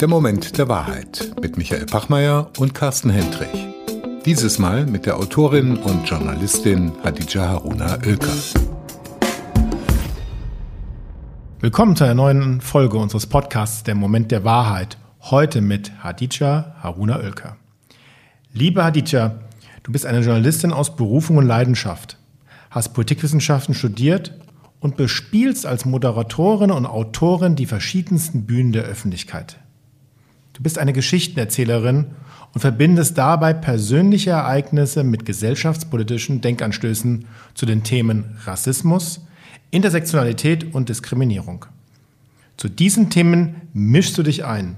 Der Moment der Wahrheit mit Michael Pachmeier und Carsten Hendrich. Dieses Mal mit der Autorin und Journalistin Hadija Haruna Oelker. Willkommen zu einer neuen Folge unseres Podcasts Der Moment der Wahrheit. Heute mit Hadija Haruna Oelker. Liebe Hadija, du bist eine Journalistin aus Berufung und Leidenschaft, hast Politikwissenschaften studiert und bespielst als Moderatorin und Autorin die verschiedensten Bühnen der Öffentlichkeit. Du bist eine Geschichtenerzählerin und verbindest dabei persönliche Ereignisse mit gesellschaftspolitischen Denkanstößen zu den Themen Rassismus, Intersektionalität und Diskriminierung. Zu diesen Themen mischst du dich ein,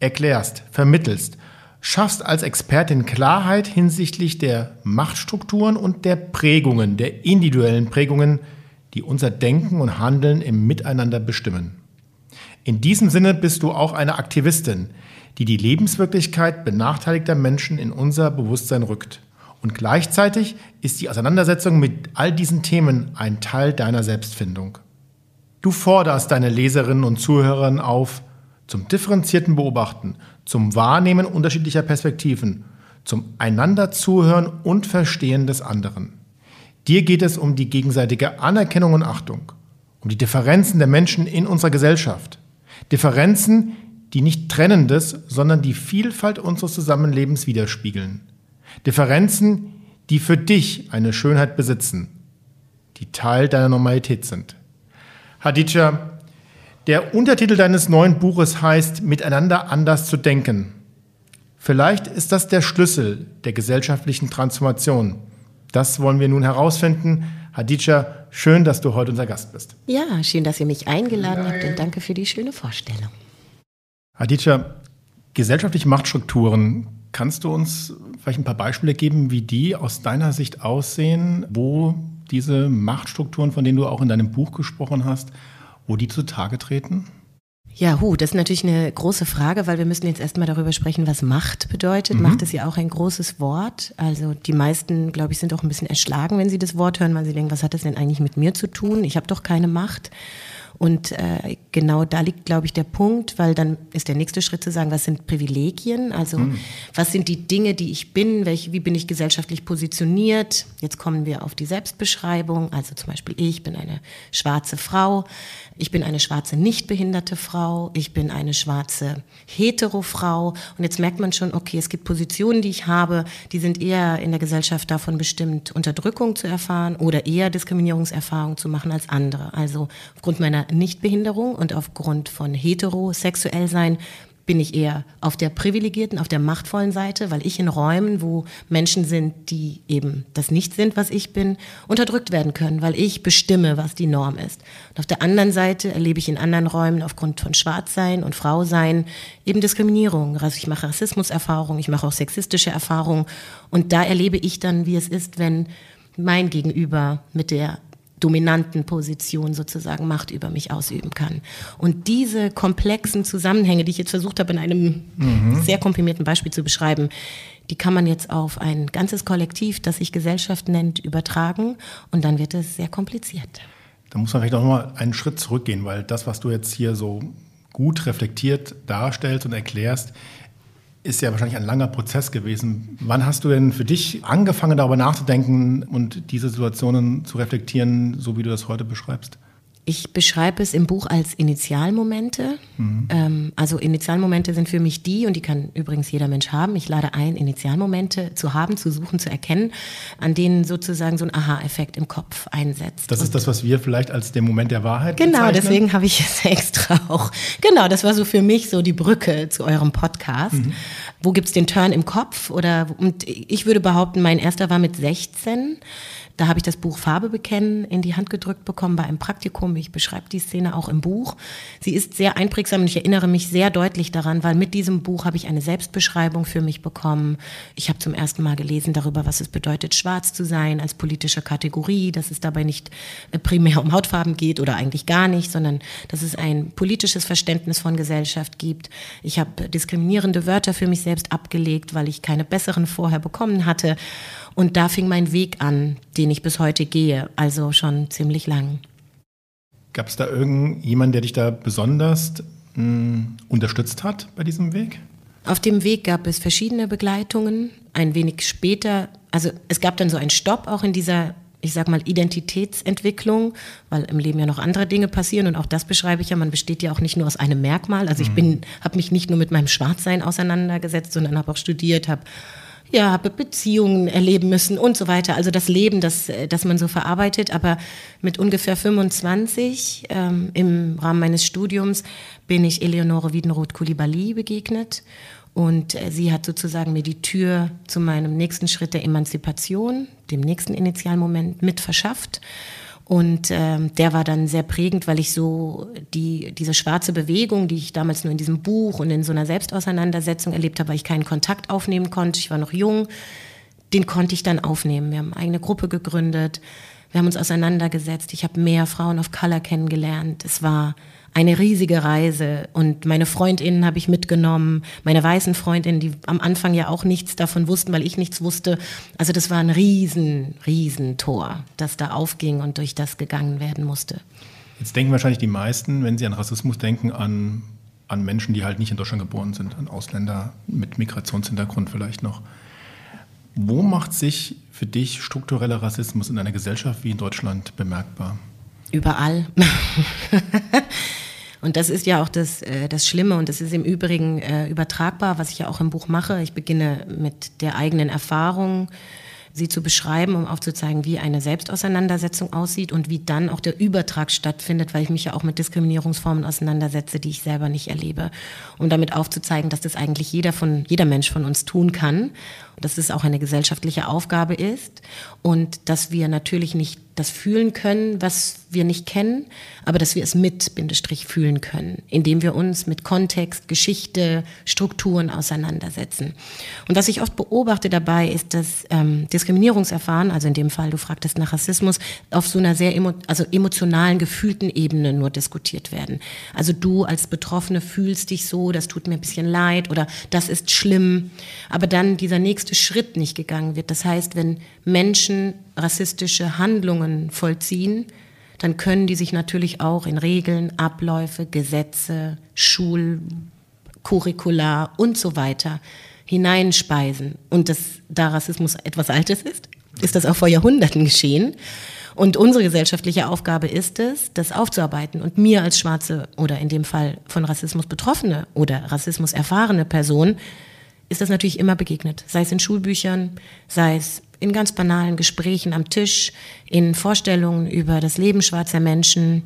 erklärst, vermittelst, schaffst als Expertin Klarheit hinsichtlich der Machtstrukturen und der Prägungen, der individuellen Prägungen, die unser Denken und Handeln im Miteinander bestimmen. In diesem Sinne bist du auch eine Aktivistin, die die Lebenswirklichkeit benachteiligter Menschen in unser Bewusstsein rückt. Und gleichzeitig ist die Auseinandersetzung mit all diesen Themen ein Teil deiner Selbstfindung. Du forderst deine Leserinnen und Zuhörerinnen auf zum differenzierten Beobachten, zum Wahrnehmen unterschiedlicher Perspektiven, zum einander Zuhören und Verstehen des anderen. Dir geht es um die gegenseitige Anerkennung und Achtung, um die Differenzen der Menschen in unserer Gesellschaft. Differenzen, die nicht Trennendes, sondern die Vielfalt unseres Zusammenlebens widerspiegeln. Differenzen, die für dich eine Schönheit besitzen, die Teil deiner Normalität sind. Hadija, der Untertitel deines neuen Buches heißt Miteinander anders zu denken. Vielleicht ist das der Schlüssel der gesellschaftlichen Transformation. Das wollen wir nun herausfinden. Hadija, schön, dass du heute unser Gast bist. Ja, schön, dass ihr mich eingeladen habt und danke für die schöne Vorstellung. Hadija, gesellschaftliche Machtstrukturen, kannst du uns vielleicht ein paar Beispiele geben, wie die aus deiner Sicht aussehen, wo diese Machtstrukturen, von denen du auch in deinem Buch gesprochen hast, wo die zutage treten? Ja, hu, das ist natürlich eine große Frage, weil wir müssen jetzt erstmal darüber sprechen, was Macht bedeutet. Mhm. Macht ist ja auch ein großes Wort. Also die meisten, glaube ich, sind auch ein bisschen erschlagen, wenn sie das Wort hören, weil sie denken, was hat das denn eigentlich mit mir zu tun? Ich habe doch keine Macht. Und äh, genau da liegt, glaube ich, der Punkt, weil dann ist der nächste Schritt zu sagen, was sind Privilegien? Also mhm. was sind die Dinge, die ich bin? Welche, wie bin ich gesellschaftlich positioniert? Jetzt kommen wir auf die Selbstbeschreibung. Also zum Beispiel, ich bin eine schwarze Frau. Ich bin eine schwarze nicht behinderte Frau, ich bin eine schwarze hetero Frau und jetzt merkt man schon, okay, es gibt Positionen, die ich habe, die sind eher in der Gesellschaft davon bestimmt, Unterdrückung zu erfahren oder eher Diskriminierungserfahrungen zu machen als andere. Also aufgrund meiner Nichtbehinderung und aufgrund von heterosexuell sein bin ich eher auf der privilegierten, auf der machtvollen Seite, weil ich in Räumen, wo Menschen sind, die eben das nicht sind, was ich bin, unterdrückt werden können, weil ich bestimme, was die Norm ist. Und auf der anderen Seite erlebe ich in anderen Räumen aufgrund von Schwarzsein und Frausein eben Diskriminierung. Also ich mache Rassismuserfahrungen, ich mache auch sexistische Erfahrungen und da erlebe ich dann, wie es ist, wenn mein Gegenüber mit der dominanten Position sozusagen Macht über mich ausüben kann. Und diese komplexen Zusammenhänge, die ich jetzt versucht habe, in einem mhm. sehr komprimierten Beispiel zu beschreiben, die kann man jetzt auf ein ganzes Kollektiv, das sich Gesellschaft nennt, übertragen und dann wird es sehr kompliziert. Da muss man vielleicht auch noch mal einen Schritt zurückgehen, weil das, was du jetzt hier so gut reflektiert darstellst und erklärst, ist ja wahrscheinlich ein langer Prozess gewesen. Wann hast du denn für dich angefangen, darüber nachzudenken und diese Situationen zu reflektieren, so wie du das heute beschreibst? Ich beschreibe es im Buch als Initialmomente. Mhm. Ähm, also Initialmomente sind für mich die, und die kann übrigens jeder Mensch haben, ich lade ein, Initialmomente zu haben, zu suchen, zu erkennen, an denen sozusagen so ein Aha-Effekt im Kopf einsetzt. Das ist und das, was wir vielleicht als den Moment der Wahrheit Genau, bezeichnen? deswegen habe ich es extra auch. Genau, das war so für mich so die Brücke zu eurem Podcast. Mhm. Wo gibt's den Turn im Kopf? Oder, und ich würde behaupten, mein erster war mit 16. Da habe ich das Buch Farbe bekennen in die Hand gedrückt bekommen bei einem Praktikum. Ich beschreibe die Szene auch im Buch. Sie ist sehr einprägsam und ich erinnere mich sehr deutlich daran, weil mit diesem Buch habe ich eine Selbstbeschreibung für mich bekommen. Ich habe zum ersten Mal gelesen darüber, was es bedeutet, schwarz zu sein als politische Kategorie, dass es dabei nicht äh, primär um Hautfarben geht oder eigentlich gar nicht, sondern dass es ein politisches Verständnis von Gesellschaft gibt. Ich habe diskriminierende Wörter für mich selbst abgelegt, weil ich keine besseren vorher bekommen hatte. Und da fing mein Weg an, den ich bis heute gehe, also schon ziemlich lang. Gab es da irgendjemanden, der dich da besonders mh, hm, unterstützt hat bei diesem Weg? Auf dem Weg gab es verschiedene Begleitungen. Ein wenig später, also es gab dann so einen Stopp auch in dieser, ich sag mal, Identitätsentwicklung, weil im Leben ja noch andere Dinge passieren und auch das beschreibe ich ja. Man besteht ja auch nicht nur aus einem Merkmal. Also ich mhm. bin, habe mich nicht nur mit meinem Schwarzsein auseinandergesetzt, sondern habe auch studiert, habe ja, habe Beziehungen erleben müssen und so weiter. Also das Leben, das, das man so verarbeitet. Aber mit ungefähr 25 ähm, im Rahmen meines Studiums bin ich Eleonore Wiedenroth-Kulibali begegnet. Und äh, sie hat sozusagen mir die Tür zu meinem nächsten Schritt der Emanzipation, dem nächsten Initialmoment, mit verschafft. Und ähm, der war dann sehr prägend, weil ich so die, diese schwarze Bewegung, die ich damals nur in diesem Buch und in so einer Selbstauseinandersetzung erlebt habe, weil ich keinen Kontakt aufnehmen konnte. Ich war noch jung, den konnte ich dann aufnehmen. Wir haben eine eigene Gruppe gegründet, wir haben uns auseinandergesetzt. Ich habe mehr Frauen of Color kennengelernt. Es war eine riesige Reise und meine Freundinnen habe ich mitgenommen, meine weißen Freundinnen, die am Anfang ja auch nichts davon wussten, weil ich nichts wusste. Also das war ein riesen, riesen Tor, das da aufging und durch das gegangen werden musste. Jetzt denken wahrscheinlich die meisten, wenn sie an Rassismus denken, an, an Menschen, die halt nicht in Deutschland geboren sind, an Ausländer mit Migrationshintergrund vielleicht noch. Wo macht sich für dich struktureller Rassismus in einer Gesellschaft wie in Deutschland bemerkbar? Überall. Und das ist ja auch das, äh, das Schlimme und das ist im Übrigen äh, übertragbar, was ich ja auch im Buch mache. Ich beginne mit der eigenen Erfahrung, sie zu beschreiben, um aufzuzeigen, wie eine Selbstauseinandersetzung aussieht und wie dann auch der Übertrag stattfindet, weil ich mich ja auch mit Diskriminierungsformen auseinandersetze, die ich selber nicht erlebe, um damit aufzuzeigen, dass das eigentlich jeder von jeder Mensch von uns tun kann dass es auch eine gesellschaftliche Aufgabe ist und dass wir natürlich nicht das fühlen können, was wir nicht kennen, aber dass wir es mit Bindestrich fühlen können, indem wir uns mit Kontext, Geschichte, Strukturen auseinandersetzen. Und was ich oft beobachte dabei, ist, dass ähm, Diskriminierungserfahren, also in dem Fall, du fragtest nach Rassismus, auf so einer sehr emo also emotionalen, gefühlten Ebene nur diskutiert werden. Also du als Betroffene fühlst dich so, das tut mir ein bisschen leid oder das ist schlimm, aber dann dieser nächste Schritt nicht gegangen wird. Das heißt, wenn Menschen rassistische Handlungen vollziehen, dann können die sich natürlich auch in Regeln, Abläufe, Gesetze, Schulcurricula und so weiter hineinspeisen. Und dass da Rassismus etwas Altes ist, ist das auch vor Jahrhunderten geschehen. Und unsere gesellschaftliche Aufgabe ist es, das aufzuarbeiten. Und mir als schwarze oder in dem Fall von Rassismus betroffene oder Rassismus erfahrene Person ist das natürlich immer begegnet. Sei es in Schulbüchern, sei es in ganz banalen Gesprächen am Tisch, in Vorstellungen über das Leben schwarzer Menschen.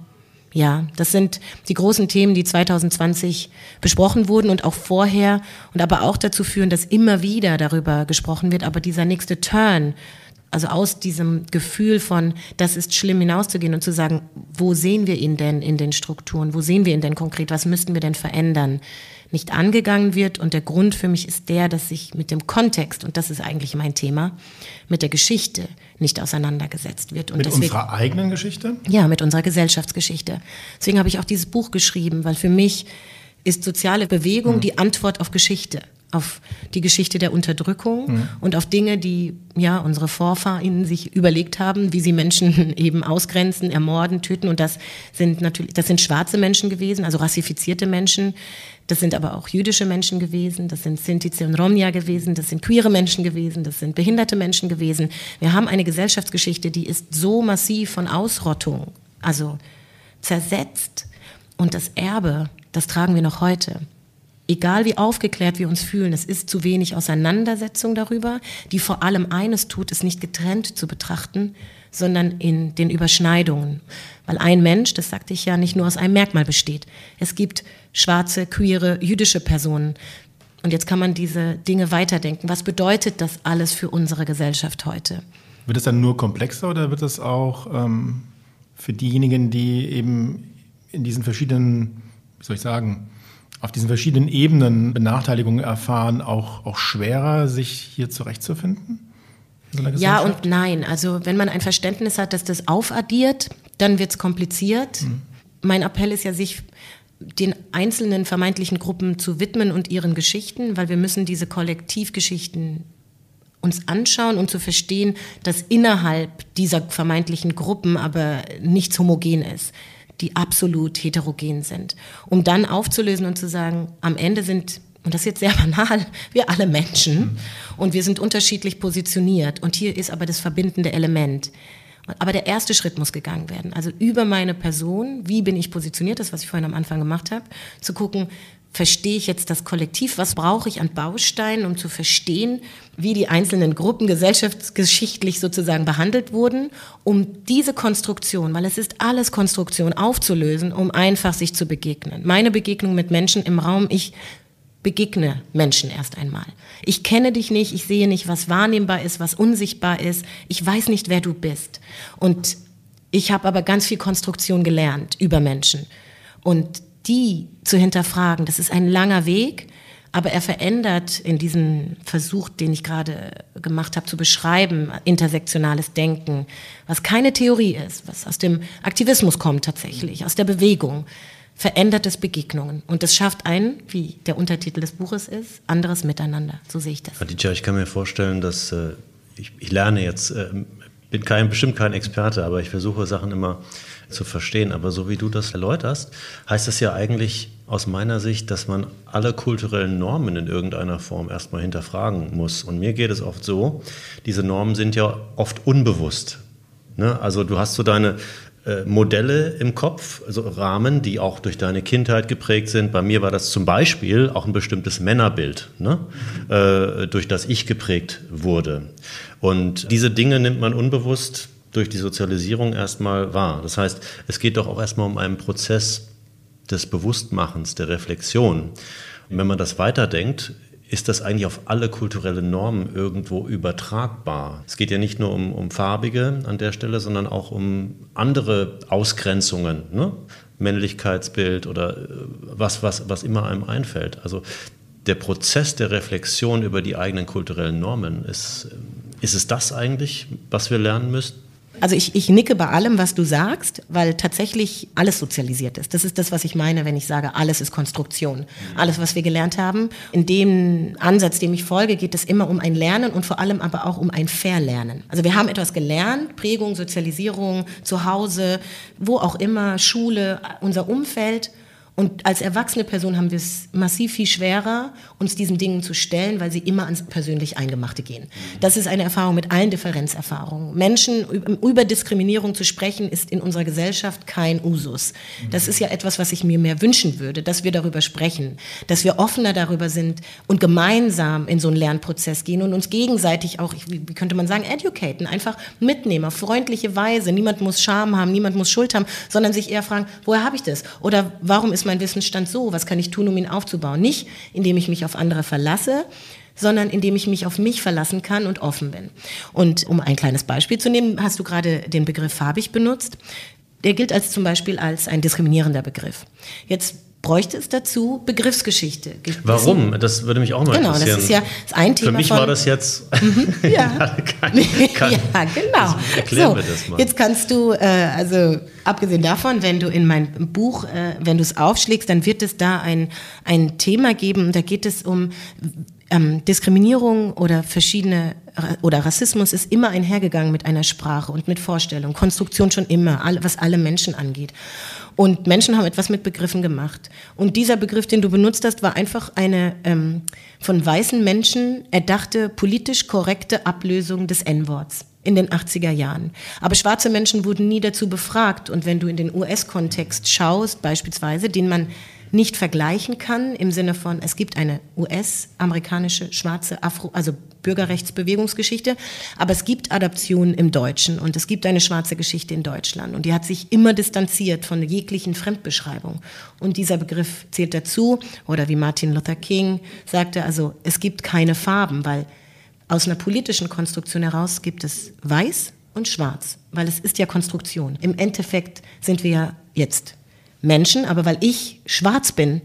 Ja, das sind die großen Themen, die 2020 besprochen wurden und auch vorher und aber auch dazu führen, dass immer wieder darüber gesprochen wird. Aber dieser nächste Turn, also aus diesem Gefühl von, das ist schlimm hinauszugehen und zu sagen, wo sehen wir ihn denn in den Strukturen? Wo sehen wir ihn denn konkret? Was müssten wir denn verändern? nicht angegangen wird. Und der Grund für mich ist der, dass ich mit dem Kontext, und das ist eigentlich mein Thema, mit der Geschichte nicht auseinandergesetzt wird. Und mit deswegen, unserer eigenen Geschichte? Ja, mit unserer Gesellschaftsgeschichte. Deswegen habe ich auch dieses Buch geschrieben, weil für mich ist soziale Bewegung hm. die Antwort auf Geschichte auf die Geschichte der Unterdrückung mhm. und auf Dinge, die ja unsere Vorfahren sich überlegt haben, wie sie Menschen eben ausgrenzen, ermorden, töten. Und das sind natürlich, das sind schwarze Menschen gewesen, also rassifizierte Menschen. Das sind aber auch jüdische Menschen gewesen, das sind Sintize und Romja gewesen, das sind queere Menschen gewesen, das sind behinderte Menschen gewesen. Wir haben eine Gesellschaftsgeschichte, die ist so massiv von Ausrottung, also zersetzt. Und das Erbe, das tragen wir noch heute egal wie aufgeklärt wir uns fühlen, es ist zu wenig Auseinandersetzung darüber, die vor allem eines tut, es nicht getrennt zu betrachten, sondern in den Überschneidungen. Weil ein Mensch, das sagte ich ja, nicht nur aus einem Merkmal besteht. Es gibt schwarze, queere, jüdische Personen. Und jetzt kann man diese Dinge weiterdenken. Was bedeutet das alles für unsere Gesellschaft heute? Wird es dann nur komplexer oder wird es auch ähm, für diejenigen, die eben in diesen verschiedenen, wie soll ich sagen, auf diesen verschiedenen Ebenen Benachteiligungen erfahren, auch, auch schwerer, sich hier zurechtzufinden? Ja und nein. Also wenn man ein Verständnis hat, dass das aufaddiert, dann wird es kompliziert. Mhm. Mein Appell ist ja, sich den einzelnen vermeintlichen Gruppen zu widmen und ihren Geschichten, weil wir müssen diese Kollektivgeschichten uns anschauen und zu verstehen, dass innerhalb dieser vermeintlichen Gruppen aber nichts homogen ist die absolut heterogen sind. Um dann aufzulösen und zu sagen, am Ende sind und das ist jetzt sehr banal, wir alle Menschen und wir sind unterschiedlich positioniert und hier ist aber das verbindende Element. Aber der erste Schritt muss gegangen werden. Also über meine Person, wie bin ich positioniert, das, was ich vorhin am Anfang gemacht habe, zu gucken, verstehe ich jetzt das Kollektiv, was brauche ich an Bausteinen, um zu verstehen, wie die einzelnen Gruppen gesellschaftsgeschichtlich sozusagen behandelt wurden, um diese Konstruktion, weil es ist alles Konstruktion, aufzulösen, um einfach sich zu begegnen. Meine Begegnung mit Menschen im Raum, ich begegne Menschen erst einmal. Ich kenne dich nicht, ich sehe nicht, was wahrnehmbar ist, was unsichtbar ist, ich weiß nicht, wer du bist. Und ich habe aber ganz viel Konstruktion gelernt über Menschen. Und die zu hinterfragen, das ist ein langer Weg, aber er verändert in diesem Versuch, den ich gerade gemacht habe, zu beschreiben, intersektionales Denken, was keine Theorie ist, was aus dem Aktivismus kommt tatsächlich, aus der Bewegung verändert es Begegnungen. Und das schafft ein, wie der Untertitel des Buches ist, anderes Miteinander. So sehe ich das. Aditya, ich kann mir vorstellen, dass äh, ich, ich, lerne jetzt, äh, bin kein, bestimmt kein Experte, aber ich versuche Sachen immer zu verstehen. Aber so wie du das erläuterst, heißt das ja eigentlich aus meiner Sicht, dass man alle kulturellen Normen in irgendeiner Form erstmal hinterfragen muss. Und mir geht es oft so, diese Normen sind ja oft unbewusst. Ne? Also du hast so deine äh, Modelle im Kopf, also Rahmen, die auch durch deine Kindheit geprägt sind. Bei mir war das zum Beispiel auch ein bestimmtes Männerbild, ne? äh, durch das ich geprägt wurde. Und diese Dinge nimmt man unbewusst durch die Sozialisierung erstmal wahr. Das heißt, es geht doch auch erstmal um einen Prozess des Bewusstmachens, der Reflexion. Und wenn man das weiterdenkt, ist das eigentlich auf alle kulturellen Normen irgendwo übertragbar. Es geht ja nicht nur um, um Farbige an der Stelle, sondern auch um andere Ausgrenzungen, ne? Männlichkeitsbild oder äh, was, was, was immer einem einfällt. Also der Prozess der Reflexion über die eigenen kulturellen Normen, ist, ist es das eigentlich, was wir lernen müssten? Also ich, ich nicke bei allem, was du sagst, weil tatsächlich alles sozialisiert ist. Das ist das, was ich meine, wenn ich sage, alles ist Konstruktion. Alles, was wir gelernt haben. In dem Ansatz, dem ich folge, geht es immer um ein Lernen und vor allem aber auch um ein Verlernen. Also wir haben etwas gelernt, Prägung, Sozialisierung, zu Hause, wo auch immer, Schule, unser Umfeld und als erwachsene Person haben wir es massiv viel schwerer, uns diesen Dingen zu stellen, weil sie immer ans persönlich Eingemachte gehen. Das ist eine Erfahrung mit allen Differenzerfahrungen. Menschen über Diskriminierung zu sprechen, ist in unserer Gesellschaft kein Usus. Das ist ja etwas, was ich mir mehr wünschen würde, dass wir darüber sprechen, dass wir offener darüber sind und gemeinsam in so einen Lernprozess gehen und uns gegenseitig auch, wie könnte man sagen, educaten, einfach mitnehmen, auf freundliche Weise. Niemand muss Scham haben, niemand muss Schuld haben, sondern sich eher fragen, woher habe ich das? Oder warum ist mein Wissensstand so? Was kann ich tun, um ihn aufzubauen? Nicht, indem ich mich auf andere verlasse, sondern indem ich mich auf mich verlassen kann und offen bin. Und um ein kleines Beispiel zu nehmen, hast du gerade den Begriff farbig benutzt. Der gilt als zum Beispiel als ein diskriminierender Begriff. Jetzt bräuchte es dazu Begriffsgeschichte. Warum? Das würde mich auch mal genau, interessieren. Genau, das ist ja das ein Thema. Für mich von, war das jetzt. Mhm, ja. kein, kein, ja, genau. Also erklär so, mir das mal. Jetzt kannst du, äh, also abgesehen davon, wenn du in mein Buch, äh, wenn du es aufschlägst, dann wird es da ein, ein Thema geben. Da geht es um ähm, Diskriminierung oder verschiedene oder Rassismus ist immer einhergegangen mit einer Sprache und mit Vorstellung, Konstruktion schon immer, was alle Menschen angeht. Und Menschen haben etwas mit Begriffen gemacht. Und dieser Begriff, den du benutzt hast, war einfach eine ähm, von weißen Menschen erdachte politisch korrekte Ablösung des N-Worts in den 80er Jahren. Aber schwarze Menschen wurden nie dazu befragt. Und wenn du in den US-Kontext schaust, beispielsweise, den man nicht vergleichen kann im Sinne von, es gibt eine US-amerikanische schwarze Afro, also Bürgerrechtsbewegungsgeschichte, aber es gibt Adaptionen im Deutschen und es gibt eine schwarze Geschichte in Deutschland und die hat sich immer distanziert von jeglichen Fremdbeschreibung und dieser Begriff zählt dazu oder wie Martin Luther King sagte, also es gibt keine Farben, weil aus einer politischen Konstruktion heraus gibt es weiß und schwarz, weil es ist ja Konstruktion. Im Endeffekt sind wir ja jetzt Menschen, aber weil ich schwarz bin,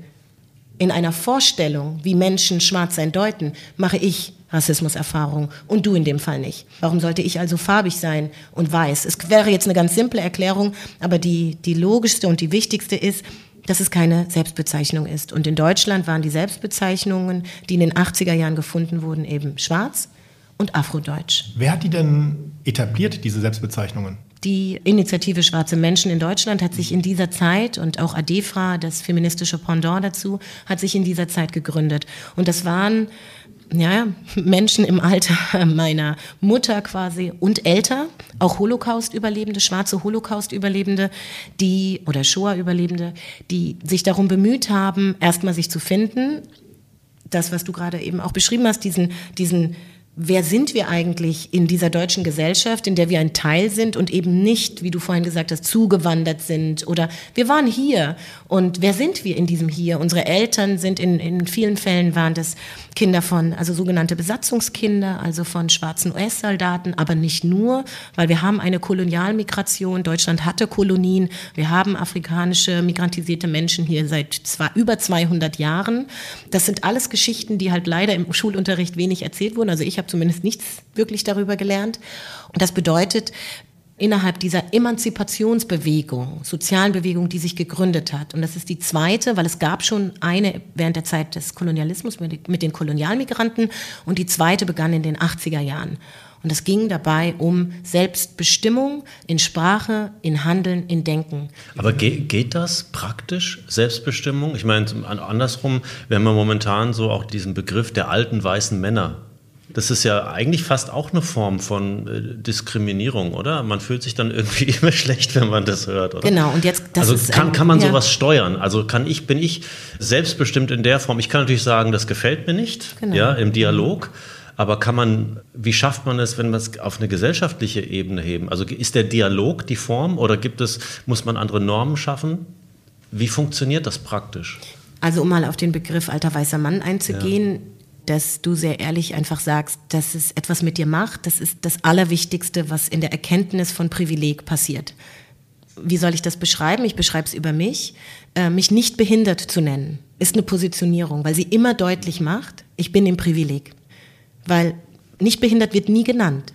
in einer Vorstellung, wie Menschen schwarz sein deuten, mache ich Rassismuserfahrung und du in dem Fall nicht. Warum sollte ich also farbig sein und weiß? Es wäre jetzt eine ganz simple Erklärung, aber die, die logischste und die wichtigste ist, dass es keine Selbstbezeichnung ist. Und in Deutschland waren die Selbstbezeichnungen, die in den 80er Jahren gefunden wurden, eben schwarz und afrodeutsch. Wer hat die denn etabliert, diese Selbstbezeichnungen? Die Initiative Schwarze Menschen in Deutschland hat sich in dieser Zeit und auch ADEFRA, das feministische Pendant dazu, hat sich in dieser Zeit gegründet. Und das waren ja, Menschen im Alter meiner Mutter quasi und älter, auch Holocaust-Überlebende, schwarze Holocaust-Überlebende, die oder Shoah-Überlebende, die sich darum bemüht haben, erstmal sich zu finden. Das, was du gerade eben auch beschrieben hast, diesen, diesen wer sind wir eigentlich in dieser deutschen Gesellschaft, in der wir ein Teil sind und eben nicht, wie du vorhin gesagt hast, zugewandert sind oder wir waren hier und wer sind wir in diesem Hier? Unsere Eltern sind in, in vielen Fällen waren das Kinder von, also sogenannte Besatzungskinder, also von schwarzen US-Soldaten, aber nicht nur, weil wir haben eine Kolonialmigration, Deutschland hatte Kolonien, wir haben afrikanische migrantisierte Menschen hier seit zwei, über 200 Jahren. Das sind alles Geschichten, die halt leider im Schulunterricht wenig erzählt wurden. Also ich habe zumindest nichts wirklich darüber gelernt. Und das bedeutet, innerhalb dieser Emanzipationsbewegung, sozialen Bewegung, die sich gegründet hat. Und das ist die zweite, weil es gab schon eine während der Zeit des Kolonialismus mit den Kolonialmigranten und die zweite begann in den 80er Jahren. Und es ging dabei um Selbstbestimmung in Sprache, in Handeln, in Denken. Aber ge geht das praktisch, Selbstbestimmung? Ich meine, andersrum, wir haben ja momentan so auch diesen Begriff der alten weißen Männer das ist ja eigentlich fast auch eine Form von äh, Diskriminierung, oder? Man fühlt sich dann irgendwie immer schlecht, wenn man das hört, oder? Genau, und jetzt das Also kann, ein, kann man ja. sowas steuern? Also kann ich, bin ich selbstbestimmt in der Form? Ich kann natürlich sagen, das gefällt mir nicht, genau. ja, im Dialog. Aber kann man, wie schafft man es, wenn man es auf eine gesellschaftliche Ebene heben? Also ist der Dialog die Form oder gibt es, muss man andere Normen schaffen? Wie funktioniert das praktisch? Also um mal auf den Begriff alter weißer Mann einzugehen, ja dass du sehr ehrlich einfach sagst, dass es etwas mit dir macht. Das ist das Allerwichtigste, was in der Erkenntnis von Privileg passiert. Wie soll ich das beschreiben? Ich beschreibe es über mich. Äh, mich nicht behindert zu nennen, ist eine Positionierung, weil sie immer deutlich macht, ich bin im Privileg. Weil nicht behindert wird nie genannt.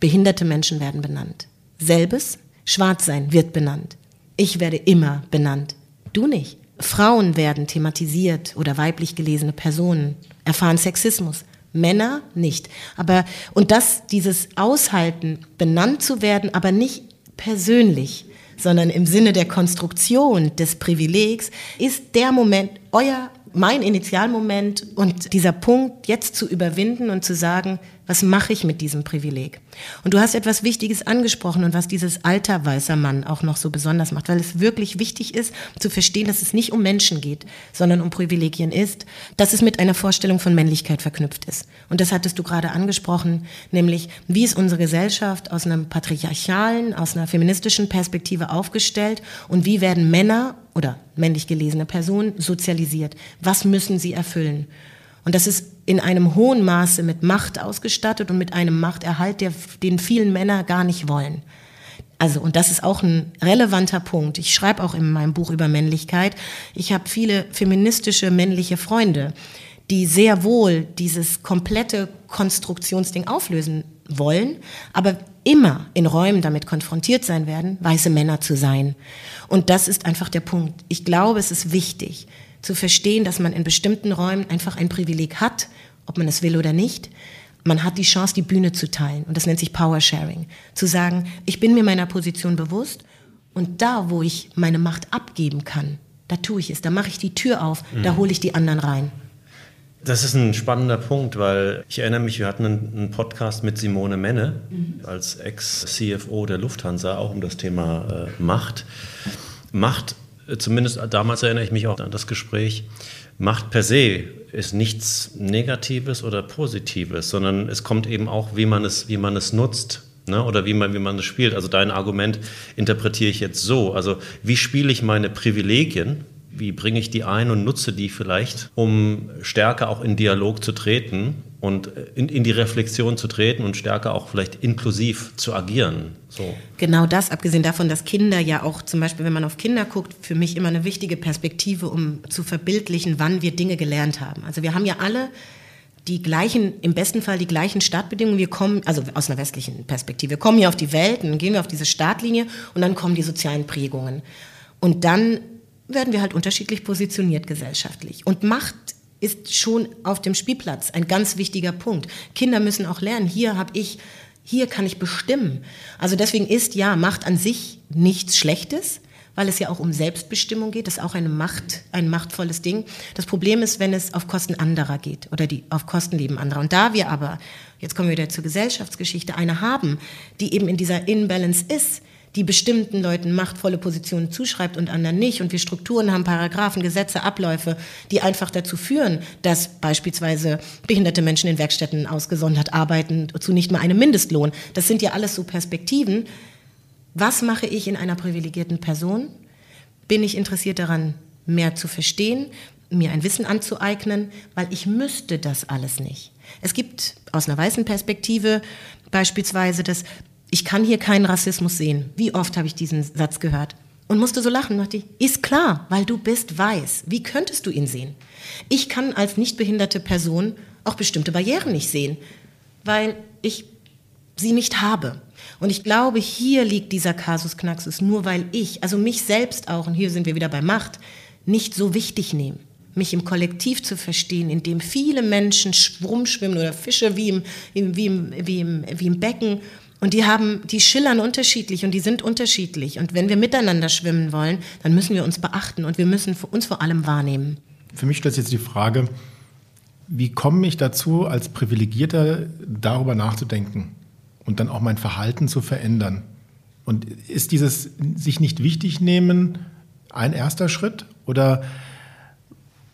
Behinderte Menschen werden benannt. Selbes, schwarz sein wird benannt. Ich werde immer benannt. Du nicht. Frauen werden thematisiert oder weiblich gelesene Personen erfahren Sexismus. Männer nicht. Aber, und das, dieses Aushalten, benannt zu werden, aber nicht persönlich, sondern im Sinne der Konstruktion des Privilegs, ist der Moment, euer, mein Initialmoment und dieser Punkt jetzt zu überwinden und zu sagen, was mache ich mit diesem Privileg? Und du hast etwas Wichtiges angesprochen und was dieses alter weißer Mann auch noch so besonders macht, weil es wirklich wichtig ist zu verstehen, dass es nicht um Menschen geht, sondern um Privilegien ist, dass es mit einer Vorstellung von Männlichkeit verknüpft ist. Und das hattest du gerade angesprochen, nämlich wie ist unsere Gesellschaft aus einer patriarchalen, aus einer feministischen Perspektive aufgestellt und wie werden Männer oder männlich gelesene Personen sozialisiert? Was müssen sie erfüllen? Und das ist in einem hohen Maße mit Macht ausgestattet und mit einem Machterhalt, der, den vielen Männer gar nicht wollen. Also, und das ist auch ein relevanter Punkt. Ich schreibe auch in meinem Buch über Männlichkeit. Ich habe viele feministische männliche Freunde, die sehr wohl dieses komplette Konstruktionsding auflösen wollen, aber immer in Räumen damit konfrontiert sein werden, weiße Männer zu sein. Und das ist einfach der Punkt. Ich glaube, es ist wichtig, zu verstehen, dass man in bestimmten Räumen einfach ein Privileg hat, ob man es will oder nicht. Man hat die Chance, die Bühne zu teilen. Und das nennt sich Power Sharing. Zu sagen, ich bin mir meiner Position bewusst und da, wo ich meine Macht abgeben kann, da tue ich es. Da mache ich die Tür auf, mhm. da hole ich die anderen rein. Das ist ein spannender Punkt, weil ich erinnere mich, wir hatten einen, Podcast mit Simone Menne mhm. als Ex-CFO der Lufthansa, auch um das Thema äh, Macht. Macht zumindest damals erinnere ich mich auch an das Gespräch, Macht per se ist nichts Negatives oder Positives, sondern es kommt eben auch, wie man es, wie man es nutzt. Ne? Oder wie man, wie man es spielt. Also dein Argument interpretiere ich jetzt so. Also wie spiele ich meine Privilegien wie bringe ich die ein und nutze die vielleicht, um stärker auch in Dialog zu treten und in, in die Reflexion zu treten und stärker auch vielleicht inklusiv zu agieren. So. Genau das, abgesehen davon, dass Kinder ja auch zum Beispiel, wenn man auf Kinder guckt, für mich immer eine wichtige Perspektive, um zu verbildlichen, wann wir Dinge gelernt haben. Also wir haben ja alle die gleichen, im besten Fall die gleichen Startbedingungen. Wir kommen, also aus einer westlichen Perspektive, wir kommen hier auf die Welt und gehen wir auf diese Startlinie und dann kommen die sozialen Prägungen. Und dann werden wir halt unterschiedlich positioniert gesellschaftlich. Und Macht ist schon auf dem Spielplatz ein ganz wichtiger Punkt. Kinder müssen auch lernen, hier habe ich Hier kann ich bestimmen. Also deswegen ist ja Macht an sich nichts Schlechtes, weil es ja auch um Selbstbestimmung geht. Das ist auch eine Macht, ein machtvolles Ding. Das Problem ist, wenn es auf Kosten anderer geht oder die auf Kostenleben anderer. Und da wir aber, jetzt kommen wir wieder zur Gesellschaftsgeschichte, eine haben, die eben in dieser Inbalance ist, die bestimmten Leuten machtvolle Positionen zuschreibt und anderen nicht. Und wir Strukturen haben, Paragraphen, Gesetze, Abläufe, die einfach dazu führen, dass beispielsweise behinderte Menschen in Werkstätten ausgesondert arbeiten zu nicht mal einem Mindestlohn. Das sind ja alles so Perspektiven. Was mache ich in einer privilegierten Person? Bin ich interessiert daran, mehr zu verstehen, mir ein Wissen anzueignen, weil ich müsste das alles nicht. Es gibt aus einer weißen Perspektive beispielsweise das ich kann hier keinen Rassismus sehen. Wie oft habe ich diesen Satz gehört? Und musste so lachen, dachte ich, ist klar, weil du bist weiß. Wie könntest du ihn sehen? Ich kann als nicht behinderte Person auch bestimmte Barrieren nicht sehen, weil ich sie nicht habe. Und ich glaube, hier liegt dieser Kasus Knaxus, nur weil ich, also mich selbst auch, und hier sind wir wieder bei Macht, nicht so wichtig nehme mich im Kollektiv zu verstehen, in dem viele Menschen rumschwimmen oder Fische wie im, wie im, wie im, wie im Becken und die haben, die schillern unterschiedlich und die sind unterschiedlich. Und wenn wir miteinander schwimmen wollen, dann müssen wir uns beachten und wir müssen uns vor allem wahrnehmen. Für mich stellt sich jetzt die Frage, wie komme ich dazu, als Privilegierter darüber nachzudenken und dann auch mein Verhalten zu verändern? Und ist dieses sich nicht wichtig nehmen ein erster Schritt? Oder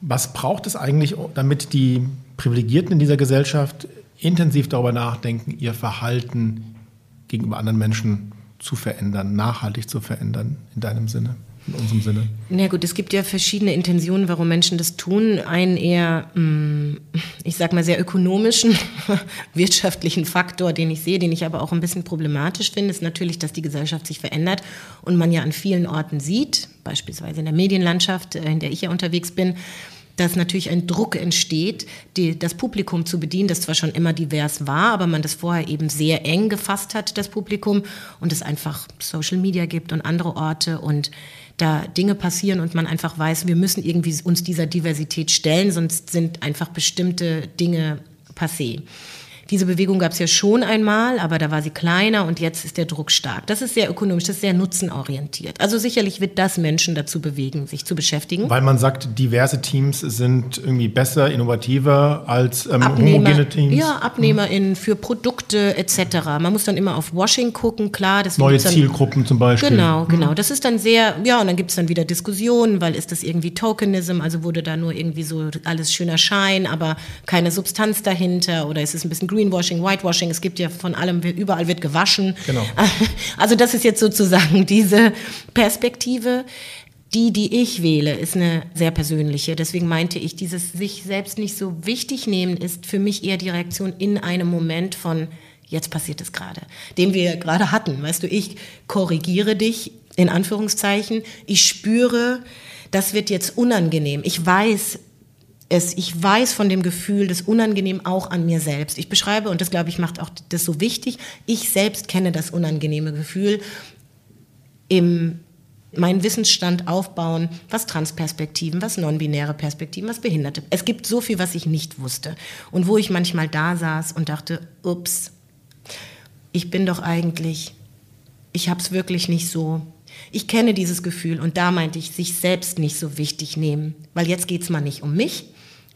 was braucht es eigentlich, damit die Privilegierten in dieser Gesellschaft intensiv darüber nachdenken, ihr Verhalten gegenüber anderen Menschen zu verändern, nachhaltig zu verändern, in deinem Sinne, in unserem Sinne? Na gut, es gibt ja verschiedene Intentionen, warum Menschen das tun. Einen eher, mm, ich sag mal, sehr ökonomischen, wirtschaftlichen Faktor, den ich sehe, den ich aber auch ein bisschen problematisch finde, ist natürlich, dass die Gesellschaft sich verändert und man ja an vielen Orten sieht, beispielsweise in der Medienlandschaft, äh, in der ich ja unterwegs bin, dass natürlich ein Druck entsteht, die, das Publikum zu bedienen, das zwar schon immer divers war, aber man das vorher eben sehr eng gefasst hat, das Publikum, und es einfach Social Media gibt und andere Orte und da Dinge passieren und man einfach weiß, wir müssen irgendwie uns dieser Diversität stellen, sonst sind einfach bestimmte Dinge passé. Diese Bewegung gab es ja schon einmal, aber da war sie kleiner und jetzt ist der Druck stark. Das ist sehr ökonomisch, das ist sehr nutzenorientiert. Also sicherlich wird das Menschen dazu bewegen, sich zu beschäftigen. Weil man sagt, diverse Teams sind irgendwie besser, innovativer als ähm, Abnehmer, homogene Teams. Ja, AbnehmerInnen für Produkte etc. Man muss dann immer auf Washing gucken, klar. Neue dann, Zielgruppen zum Beispiel. Genau, genau. Das ist dann sehr, ja, und dann gibt es dann wieder Diskussionen, weil ist das irgendwie Tokenism, also wurde da nur irgendwie so alles schöner Schein, aber keine Substanz dahinter oder ist es ein bisschen Greenwashing, Whitewashing, es gibt ja von allem, überall wird gewaschen. Genau. Also das ist jetzt sozusagen diese Perspektive. Die, die ich wähle, ist eine sehr persönliche. Deswegen meinte ich, dieses sich selbst nicht so wichtig nehmen, ist für mich eher die Reaktion in einem Moment von, jetzt passiert es gerade, den wir gerade hatten. Weißt du, ich korrigiere dich in Anführungszeichen. Ich spüre, das wird jetzt unangenehm. Ich weiß, es, ich weiß von dem Gefühl des Unangenehm auch an mir selbst. Ich beschreibe, und das glaube ich macht auch das so wichtig, ich selbst kenne das unangenehme Gefühl im meinen Wissensstand aufbauen, was Transperspektiven, was non-binäre Perspektiven, was Behinderte. Es gibt so viel, was ich nicht wusste. Und wo ich manchmal da saß und dachte, ups, ich bin doch eigentlich, ich habe es wirklich nicht so ich kenne dieses Gefühl und da meinte ich, sich selbst nicht so wichtig nehmen, weil jetzt geht es mal nicht um mich,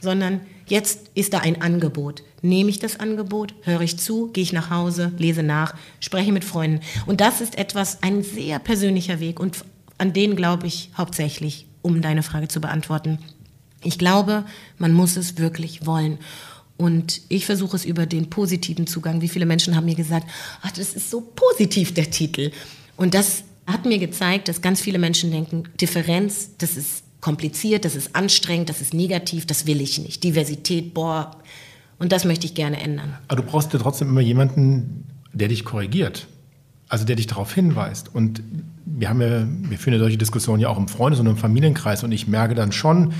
sondern jetzt ist da ein Angebot. Nehme ich das Angebot, höre ich zu, gehe ich nach Hause, lese nach, spreche mit Freunden. Und das ist etwas, ein sehr persönlicher Weg und an den glaube ich hauptsächlich, um deine Frage zu beantworten. Ich glaube, man muss es wirklich wollen. Und ich versuche es über den positiven Zugang. Wie viele Menschen haben mir gesagt, ach, das ist so positiv, der Titel. Und das hat mir gezeigt, dass ganz viele Menschen denken, Differenz, das ist kompliziert, das ist anstrengend, das ist negativ, das will ich nicht. Diversität, boah, und das möchte ich gerne ändern. Aber du brauchst ja trotzdem immer jemanden, der dich korrigiert, also der dich darauf hinweist. Und wir haben ja, wir führen ja solche Diskussionen ja auch im Freundes- und im Familienkreis und ich merke dann schon,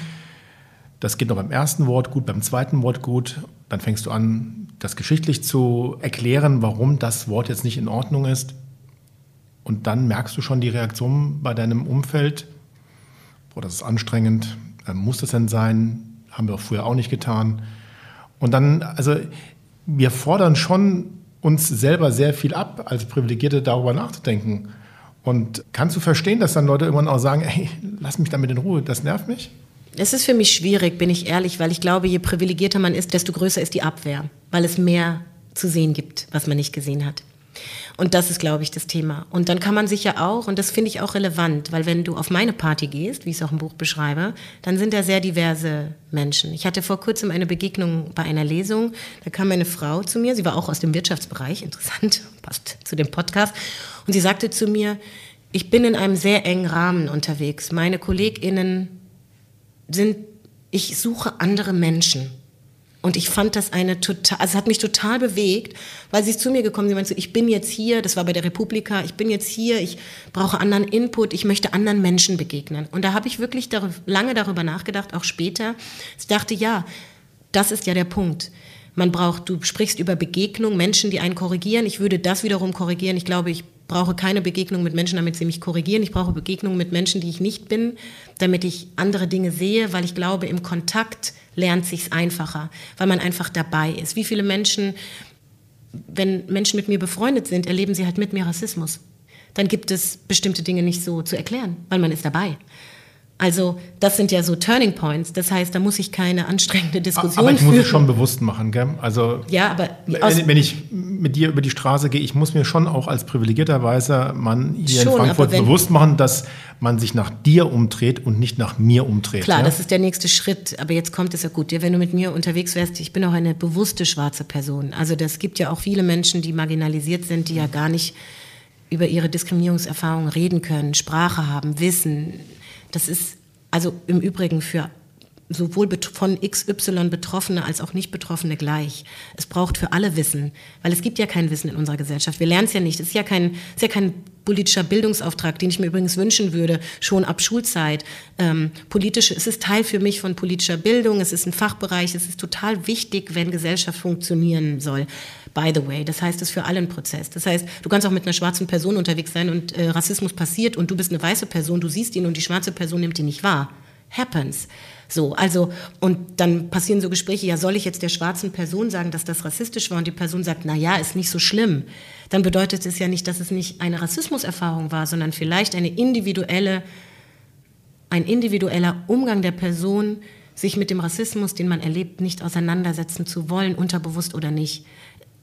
das geht noch beim ersten Wort gut, beim zweiten Wort gut. Dann fängst du an, das geschichtlich zu erklären, warum das Wort jetzt nicht in Ordnung ist. Und dann merkst du schon die Reaktion bei deinem Umfeld. Boah, das ist anstrengend. Äh, muss das denn sein? Haben wir auch früher auch nicht getan. Und dann, also wir fordern schon uns selber sehr viel ab, als Privilegierte darüber nachzudenken. Und kannst du verstehen, dass dann Leute irgendwann auch sagen, hey, lass mich damit in Ruhe, das nervt mich? Es ist für mich schwierig, bin ich ehrlich, weil ich glaube, je privilegierter man ist, desto größer ist die Abwehr, weil es mehr zu sehen gibt, was man nicht gesehen hat. Und das ist, glaube ich, das Thema. Und dann kann man sich ja auch, und das finde ich auch relevant, weil wenn du auf meine Party gehst, wie ich es auch im Buch beschreibe, dann sind da sehr diverse Menschen. Ich hatte vor kurzem eine Begegnung bei einer Lesung. Da kam eine Frau zu mir, sie war auch aus dem Wirtschaftsbereich, interessant, passt zu dem Podcast. Und sie sagte zu mir, ich bin in einem sehr engen Rahmen unterwegs. Meine KollegInnen sind, ich suche andere Menschen. Und ich fand das eine total, also es hat mich total bewegt, weil sie ist zu mir gekommen, sie meinte, ich bin jetzt hier, das war bei der Republika, ich bin jetzt hier, ich brauche anderen Input, ich möchte anderen Menschen begegnen. Und da habe ich wirklich darüber, lange darüber nachgedacht, auch später. Ich dachte, ja, das ist ja der Punkt. Man braucht, du sprichst über Begegnung, Menschen, die einen korrigieren. Ich würde das wiederum korrigieren. Ich glaube, ich brauche keine Begegnung mit Menschen, damit sie mich korrigieren. Ich brauche Begegnungen mit Menschen, die ich nicht bin, damit ich andere Dinge sehe, weil ich glaube, im Kontakt lernt sich's einfacher, weil man einfach dabei ist. Wie viele Menschen, wenn Menschen mit mir befreundet sind, erleben sie halt mit mir Rassismus. Dann gibt es bestimmte Dinge nicht so zu erklären, weil man ist dabei. Also das sind ja so Turning Points. Das heißt, da muss ich keine anstrengende Diskussion Aber ich führen. muss es schon bewusst machen, gell? Also ja, aber wenn, wenn ich mit dir über die Straße gehe, ich muss mir schon auch als privilegierter weißer Mann hier Schon, in Frankfurt bewusst machen, dass man sich nach dir umdreht und nicht nach mir umdreht. Klar, ja? das ist der nächste Schritt. Aber jetzt kommt es ja gut. Wenn du mit mir unterwegs wärst, ich bin auch eine bewusste schwarze Person. Also das gibt ja auch viele Menschen, die marginalisiert sind, die ja gar nicht über ihre Diskriminierungserfahrungen reden können, Sprache haben, Wissen. Das ist also im Übrigen für sowohl von XY Betroffene als auch Nicht-Betroffene gleich. Es braucht für alle Wissen, weil es gibt ja kein Wissen in unserer Gesellschaft. Wir lernen es ja nicht. Es ist ja kein, es ist ja kein politischer Bildungsauftrag, den ich mir übrigens wünschen würde, schon ab Schulzeit. Ähm, politische, es ist Teil für mich von politischer Bildung, es ist ein Fachbereich, es ist total wichtig, wenn Gesellschaft funktionieren soll. By the way, das heißt, es ist für alle ein Prozess. Das heißt, du kannst auch mit einer schwarzen Person unterwegs sein und äh, Rassismus passiert und du bist eine weiße Person, du siehst ihn und die schwarze Person nimmt ihn nicht wahr. Happens. So, also, und dann passieren so Gespräche, ja, soll ich jetzt der schwarzen Person sagen, dass das rassistisch war? Und die Person sagt, na ja, ist nicht so schlimm. Dann bedeutet es ja nicht, dass es nicht eine Rassismuserfahrung war, sondern vielleicht eine individuelle, ein individueller Umgang der Person, sich mit dem Rassismus, den man erlebt, nicht auseinandersetzen zu wollen, unterbewusst oder nicht.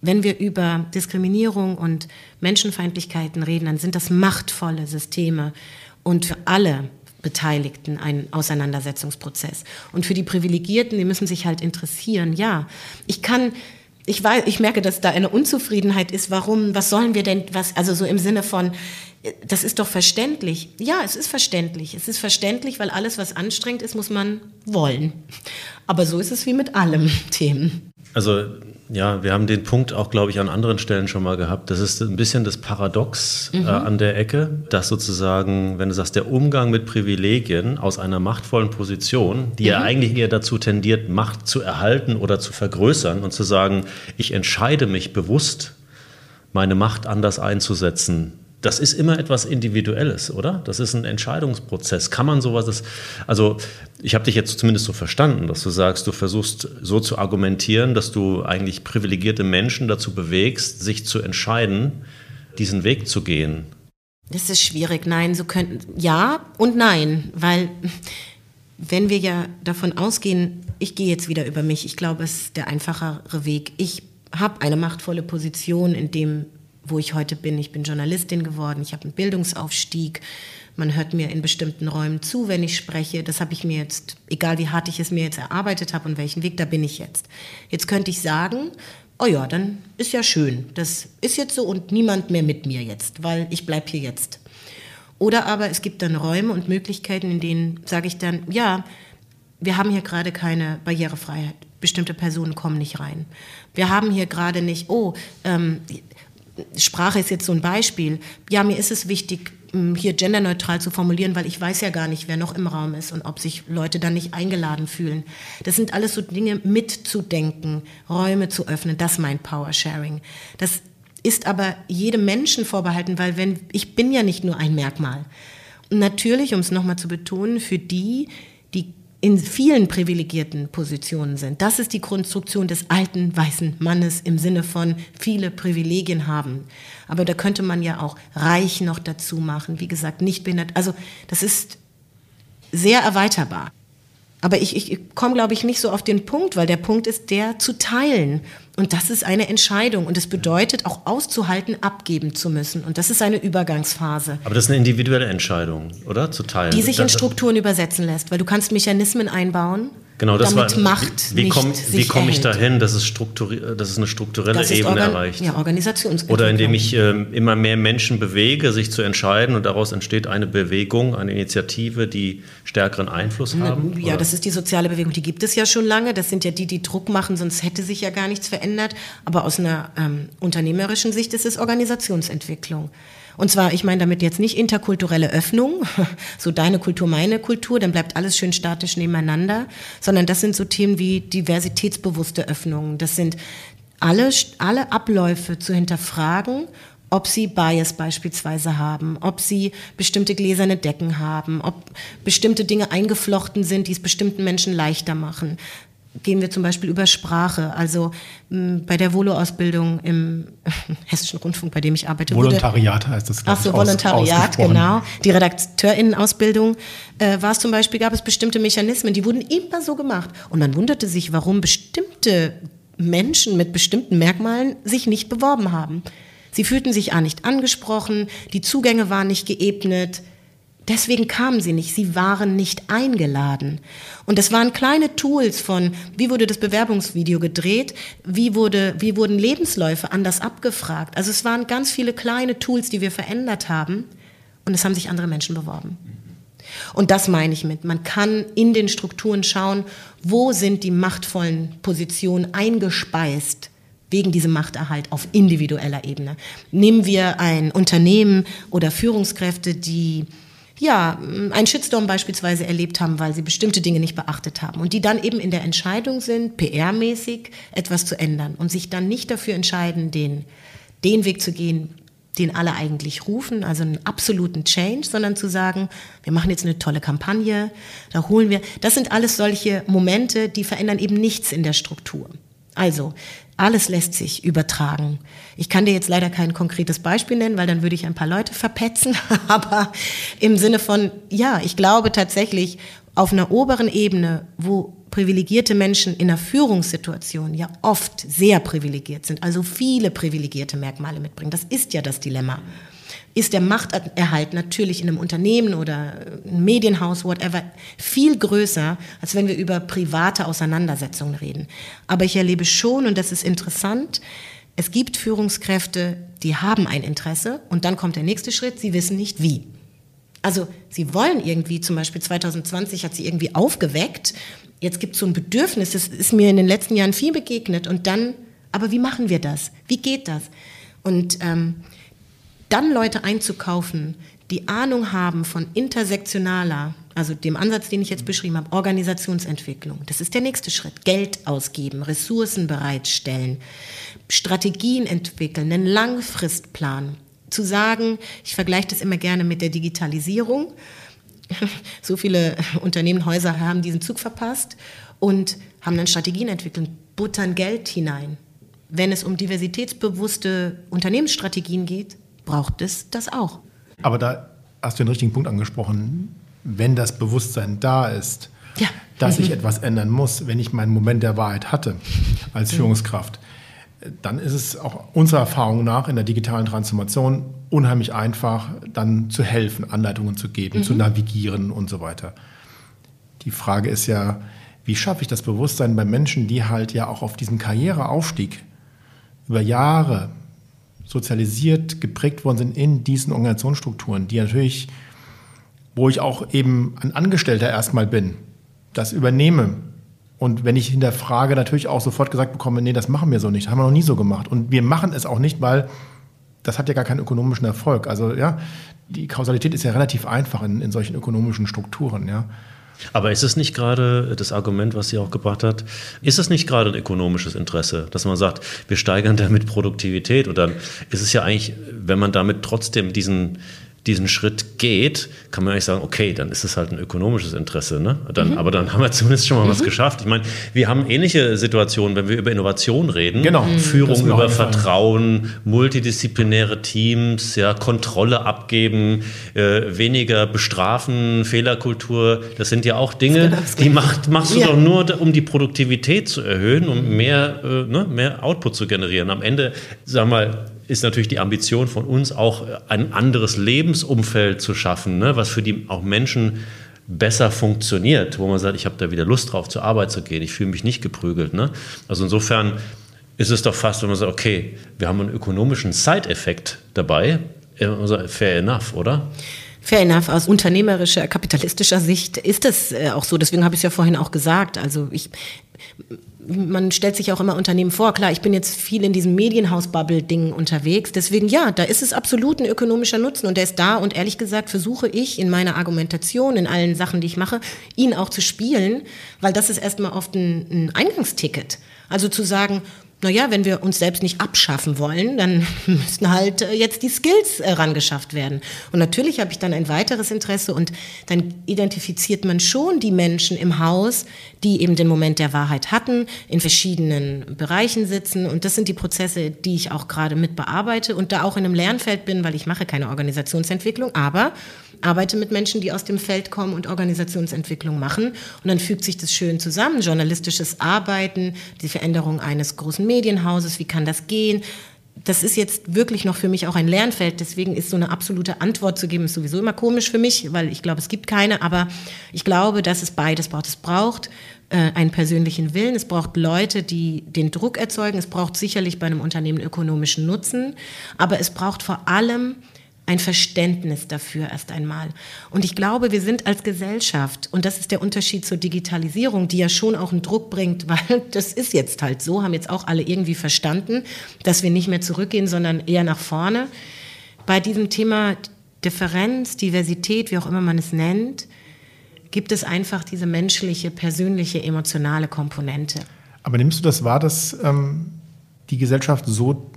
Wenn wir über Diskriminierung und Menschenfeindlichkeiten reden, dann sind das machtvolle Systeme und für alle Beteiligten ein Auseinandersetzungsprozess. Und für die Privilegierten, die müssen sich halt interessieren. Ja, ich kann, ich weiß, ich merke, dass da eine Unzufriedenheit ist. Warum, was sollen wir denn, was, also so im Sinne von, äh, das ist doch verständlich. Ja, es ist verständlich. Es ist verständlich, weil alles, was anstrengend ist, muss man wollen. Aber so ist es wie mit allem Themen. Also ja, wir haben den Punkt auch, glaube ich, an anderen Stellen schon mal gehabt. Das ist ein bisschen das Paradox äh, an der Ecke, dass sozusagen, wenn du sagst, der Umgang mit Privilegien aus einer machtvollen Position, die ja eigentlich eher dazu tendiert, Macht zu erhalten oder zu vergrößern und zu sagen, ich entscheide mich bewusst, meine Macht anders einzusetzen. Das ist immer etwas Individuelles, oder? Das ist ein Entscheidungsprozess. Kann man sowas, das, also ich habe dich jetzt zumindest so verstanden, dass du sagst, du versuchst so zu argumentieren, dass du eigentlich privilegierte Menschen dazu bewegst, sich zu entscheiden, diesen Weg zu gehen. Das ist schwierig. Nein, so könnten, ja und nein, weil wenn wir ja davon ausgehen, ich gehe jetzt wieder über mich, ich glaube, es ist der einfachere Weg. Ich habe eine machtvolle Position in dem, wo ich heute bin. Ich bin Journalistin geworden, ich habe einen Bildungsaufstieg. Man hört mir in bestimmten Räumen zu, wenn ich spreche. Das habe ich mir jetzt, egal wie hart ich es mir jetzt erarbeitet habe und welchen Weg, da bin ich jetzt. Jetzt könnte ich sagen, oh ja, dann ist ja schön. Das ist jetzt so und niemand mehr mit mir jetzt, weil ich bleibe hier jetzt. Oder aber es gibt dann Räume und Möglichkeiten, in denen sage ich dann, ja, wir haben hier gerade keine Barrierefreiheit. Bestimmte Personen kommen nicht rein. Wir haben hier gerade nicht, oh, ähm, Sprache ist jetzt so ein Beispiel. Ja, mir ist es wichtig, m, hier genderneutral zu formulieren, weil ich weiß ja gar nicht, wer noch im Raum ist und ob sich Leute dann nicht eingeladen fühlen. Das sind alles so Dinge mitzudenken, Räume zu öffnen, das meint Power Sharing. Das ist aber jedem Menschen vorbehalten, weil wenn ich bin ja nicht nur ein Merkmal. Und natürlich, um es nochmal zu betonen, für die, die in vielen privilegierten Positionen sind. Das ist die Konstruktion des alten weißen Mannes im Sinne von viele Privilegien haben. Aber da könnte man ja auch reich noch dazu machen, wie gesagt, nicht behindert. Also das ist sehr erweiterbar. Aber ich, ich komme, glaube ich, nicht so auf den Punkt, weil der Punkt ist, der zu teilen. Und das ist eine Entscheidung. Und es bedeutet auch auszuhalten, abgeben zu müssen. Und das ist eine Übergangsphase. Aber das ist eine individuelle Entscheidung, oder? Zu teilen. Die sich in Strukturen übersetzen lässt, weil du kannst Mechanismen einbauen, Genau, das damit war, Macht wie, wie komme komm ich dahin, dass es, strukturi dass es eine strukturelle Das Ebene Organ erreicht? Ja, Organisationsentwicklung. Oder indem ich ähm, immer mehr Menschen bewege, sich zu entscheiden und daraus entsteht eine Bewegung, eine Initiative, die stärkeren Einfluss haben? Ja, oder? das ist die soziale Bewegung. Die gibt es ja schon lange. Das sind ja die, die Druck machen, sonst hätte sich ja gar nichts verändert. Aber aus einer ähm, unternehmerischen Sicht ist es Organisationsentwicklung. Und zwar, ich meine damit jetzt nicht interkulturelle Öffnung, so deine Kultur, meine Kultur, dann bleibt alles schön statisch nebeneinander, sondern das sind so Themen wie diversitätsbewusste Öffnungen. Das sind alle, alle Abläufe zu hinterfragen ob sie Bias beispielsweise haben, ob sie bestimmte gläserne Decken haben, ob bestimmte Dinge eingeflochten sind, die es bestimmten Menschen leichter machen. Gehen wir zum Beispiel über Sprache. Also mh, bei der Volo-Ausbildung im Hessischen Rundfunk, bei dem ich arbeite. wurde- Volontariat heißt das, glaub Ach so, ich, Volontariat, genau. Die RedakteurInnenausbildung äh, war es zum Beispiel, gab es bestimmte Mechanismen, die wurden immer so gemacht. Und man wunderte sich, warum bestimmte Menschen mit bestimmten Merkmalen sich nicht beworben haben. Sie fühlten sich A nicht angesprochen, die Zugänge waren nicht geebnet. Deswegen kamen sie nicht, sie waren nicht eingeladen. Und das waren kleine Tools von, wie wurde das Bewerbungsvideo gedreht, wie, wurde, wie wurden Lebensläufe anders abgefragt. Also es waren ganz viele kleine Tools, die wir verändert haben und es haben sich andere Menschen beworben. Und das meine ich mit, man kann in den Strukturen schauen, wo sind die machtvollen Positionen eingespeist wegen diesem Machterhalt auf individueller Ebene. Nehmen wir ein Unternehmen oder Führungskräfte, die ja, einen Shitstorm beispielsweise erlebt haben, weil sie bestimmte Dinge nicht beachtet haben und die dann eben in der Entscheidung sind, PR-mäßig etwas zu ändern und sich dann nicht dafür entscheiden, den, den Weg zu gehen, den alle eigentlich rufen, also einen absoluten Change, sondern zu sagen, wir machen jetzt eine tolle Kampagne, da holen wir, das sind alles solche Momente, die verändern eben nichts in der Struktur. Also, alles lässt sich übertragen. Ich kann dir jetzt leider kein konkretes Beispiel nennen, weil dann würde ich ein paar Leute verpetzen, aber im Sinne von, ja, ich glaube tatsächlich, auf einer oberen Ebene, wo privilegierte Menschen in einer Führungssituation ja oft sehr privilegiert sind, also viele privilegierte Merkmale mitbringen. Das ist ja das Dilemma. Ist der Machterhalt natürlich in einem Unternehmen oder einem Medienhaus, whatever, viel größer, als wenn wir über private Auseinandersetzungen reden. Aber ich erlebe schon, und das ist interessant, es gibt Führungskräfte, die haben ein Interesse und dann kommt der nächste Schritt, sie wissen nicht wie. Also sie wollen irgendwie, zum Beispiel 2020 hat sie irgendwie aufgeweckt, jetzt gibt es so ein Bedürfnis, das ist mir in den letzten Jahren viel begegnet und dann, aber wie machen wir das? Wie geht das? Und ähm, dann Leute einzukaufen, die Ahnung haben von intersektionaler, also dem Ansatz, den ich jetzt beschrieben habe, Organisationsentwicklung. Das ist der nächste Schritt. Geld ausgeben, Ressourcen bereitstellen, Strategien entwickeln, einen Langfristplan. Zu sagen, ich vergleiche das immer gerne mit der Digitalisierung. So viele Unternehmen, Häuser haben diesen Zug verpasst und haben dann Strategien entwickelt, buttern Geld hinein. Wenn es um diversitätsbewusste Unternehmensstrategien geht, braucht es das auch. Aber da hast du den richtigen Punkt angesprochen. Wenn das Bewusstsein da ist, Ja. dass ich Mhm. etwas ändern muss, wenn ich meinen Moment der Wahrheit hatte als Mhm. Führungskraft, dann ist es auch unserer Erfahrung nach in der digitalen Transformation unheimlich einfach, dann zu helfen, Anleitungen zu geben, zu navigieren und so weiter. Die Frage ist ja, wie schaffe ich das Bewusstsein bei Menschen, die halt ja auch auf diesem Karriereaufstieg über Jahre sozialisiert, geprägt worden sind in diesen Organisationsstrukturen, die natürlich, wo ich auch eben ein Angestellter erstmal bin, das übernehme. Und wenn ich hinterfrage, natürlich auch sofort gesagt bekomme, nee, das machen wir so nicht, haben wir noch nie so gemacht. Und wir machen es auch nicht, weil das hat ja gar keinen ökonomischen Erfolg. Also ja, die Kausalität ist ja relativ einfach in, in solchen ökonomischen Strukturen, ja. Aber ist es nicht gerade das Argument, was sie auch gebracht hat, ist es nicht gerade ein ökonomisches Interesse, dass man sagt, wir steigern damit Produktivität? Und dann ist es ja eigentlich, wenn man damit trotzdem diesen, diesen Schritt geht, kann man eigentlich sagen, okay, dann ist es halt ein ökonomisches Interesse. Ne? Dann, mhm. Aber dann haben wir zumindest schon mal mhm. was geschafft. Ich meine, wir haben ähnliche Situationen, wenn wir über Innovation reden. Genau. Mhm. Führung über Vertrauen, multidisziplinäre Teams, ja, Kontrolle abgeben, äh, weniger bestrafen, Fehlerkultur. Das sind ja auch Dinge, genau die macht, machst du ja. doch nur, um die Produktivität zu erhöhen, um mehr, äh, ne, mehr Output zu generieren. Am Ende, sag mal, ist natürlich die Ambition von uns auch ein anderes Lebensumfeld zu schaffen, ne, was für die auch Menschen besser funktioniert, wo man sagt, ich habe da wieder Lust drauf, zur Arbeit zu gehen, ich fühle mich nicht geprügelt. Ne? Also insofern ist es doch fast, wenn man sagt, okay, wir haben einen ökonomischen Side-Effekt dabei, also fair enough, oder? Fair enough. Aus unternehmerischer, kapitalistischer Sicht ist es äh, auch so. Deswegen habe ich es ja vorhin auch gesagt. Also ich, man stellt sich auch immer Unternehmen vor. Klar, ich bin jetzt viel in diesem Medienhaus-Bubble-Ding unterwegs. Deswegen, ja, da ist es absolut ein ökonomischer Nutzen und der ist da. Und ehrlich gesagt versuche ich in meiner Argumentation, in allen Sachen, die ich mache, ihn auch zu spielen, weil das ist erstmal oft ein, ein Eingangsticket. Also zu sagen, naja, wenn wir uns selbst nicht abschaffen wollen, dann müssen halt äh, jetzt die Skills äh, rangeschafft werden. Und natürlich habe ich dann ein weiteres Interesse und dann identifiziert man schon die Menschen im Haus, die eben den Moment der Wahrheit hatten, in verschiedenen Bereichen sitzen. Und das sind die Prozesse, die ich auch gerade mit bearbeite und da auch in einem Lernfeld bin, weil ich mache keine Organisationsentwicklung, aber arbeite mit Menschen, die aus dem Feld kommen und Organisationsentwicklung machen. Und dann fügt sich das schön zusammen. Journalistisches Arbeiten, die Veränderung eines großen Medienhauses, wie kann das gehen? das ist jetzt wirklich noch für mich auch ein Lernfeld. Deswegen ist so eine absolute Antwort zu geben, ist sowieso immer komisch für mich, weil ich glaube, es gibt keine. Aber ich glaube, dass es beides braucht. Es braucht äh, einen persönlichen Willen. Es braucht Leute, die den Druck erzeugen. Es braucht sicherlich bei einem Unternehmen ökonomischen Nutzen. Aber es braucht vor allem ein Verständnis dafür erst einmal. Und ich glaube, wir sind als Gesellschaft, und das ist der Unterschied zur Digitalisierung, die ja schon auch einen Druck bringt, weil das ist jetzt halt so, haben jetzt auch alle irgendwie verstanden, dass wir nicht mehr zurückgehen, sondern eher nach vorne. Bei diesem Thema Differenz, Diversität, wie auch immer man es nennt, gibt es einfach diese menschliche, persönliche, emotionale Komponente. Aber nimmst du das wahr, dass ähm, die Gesellschaft so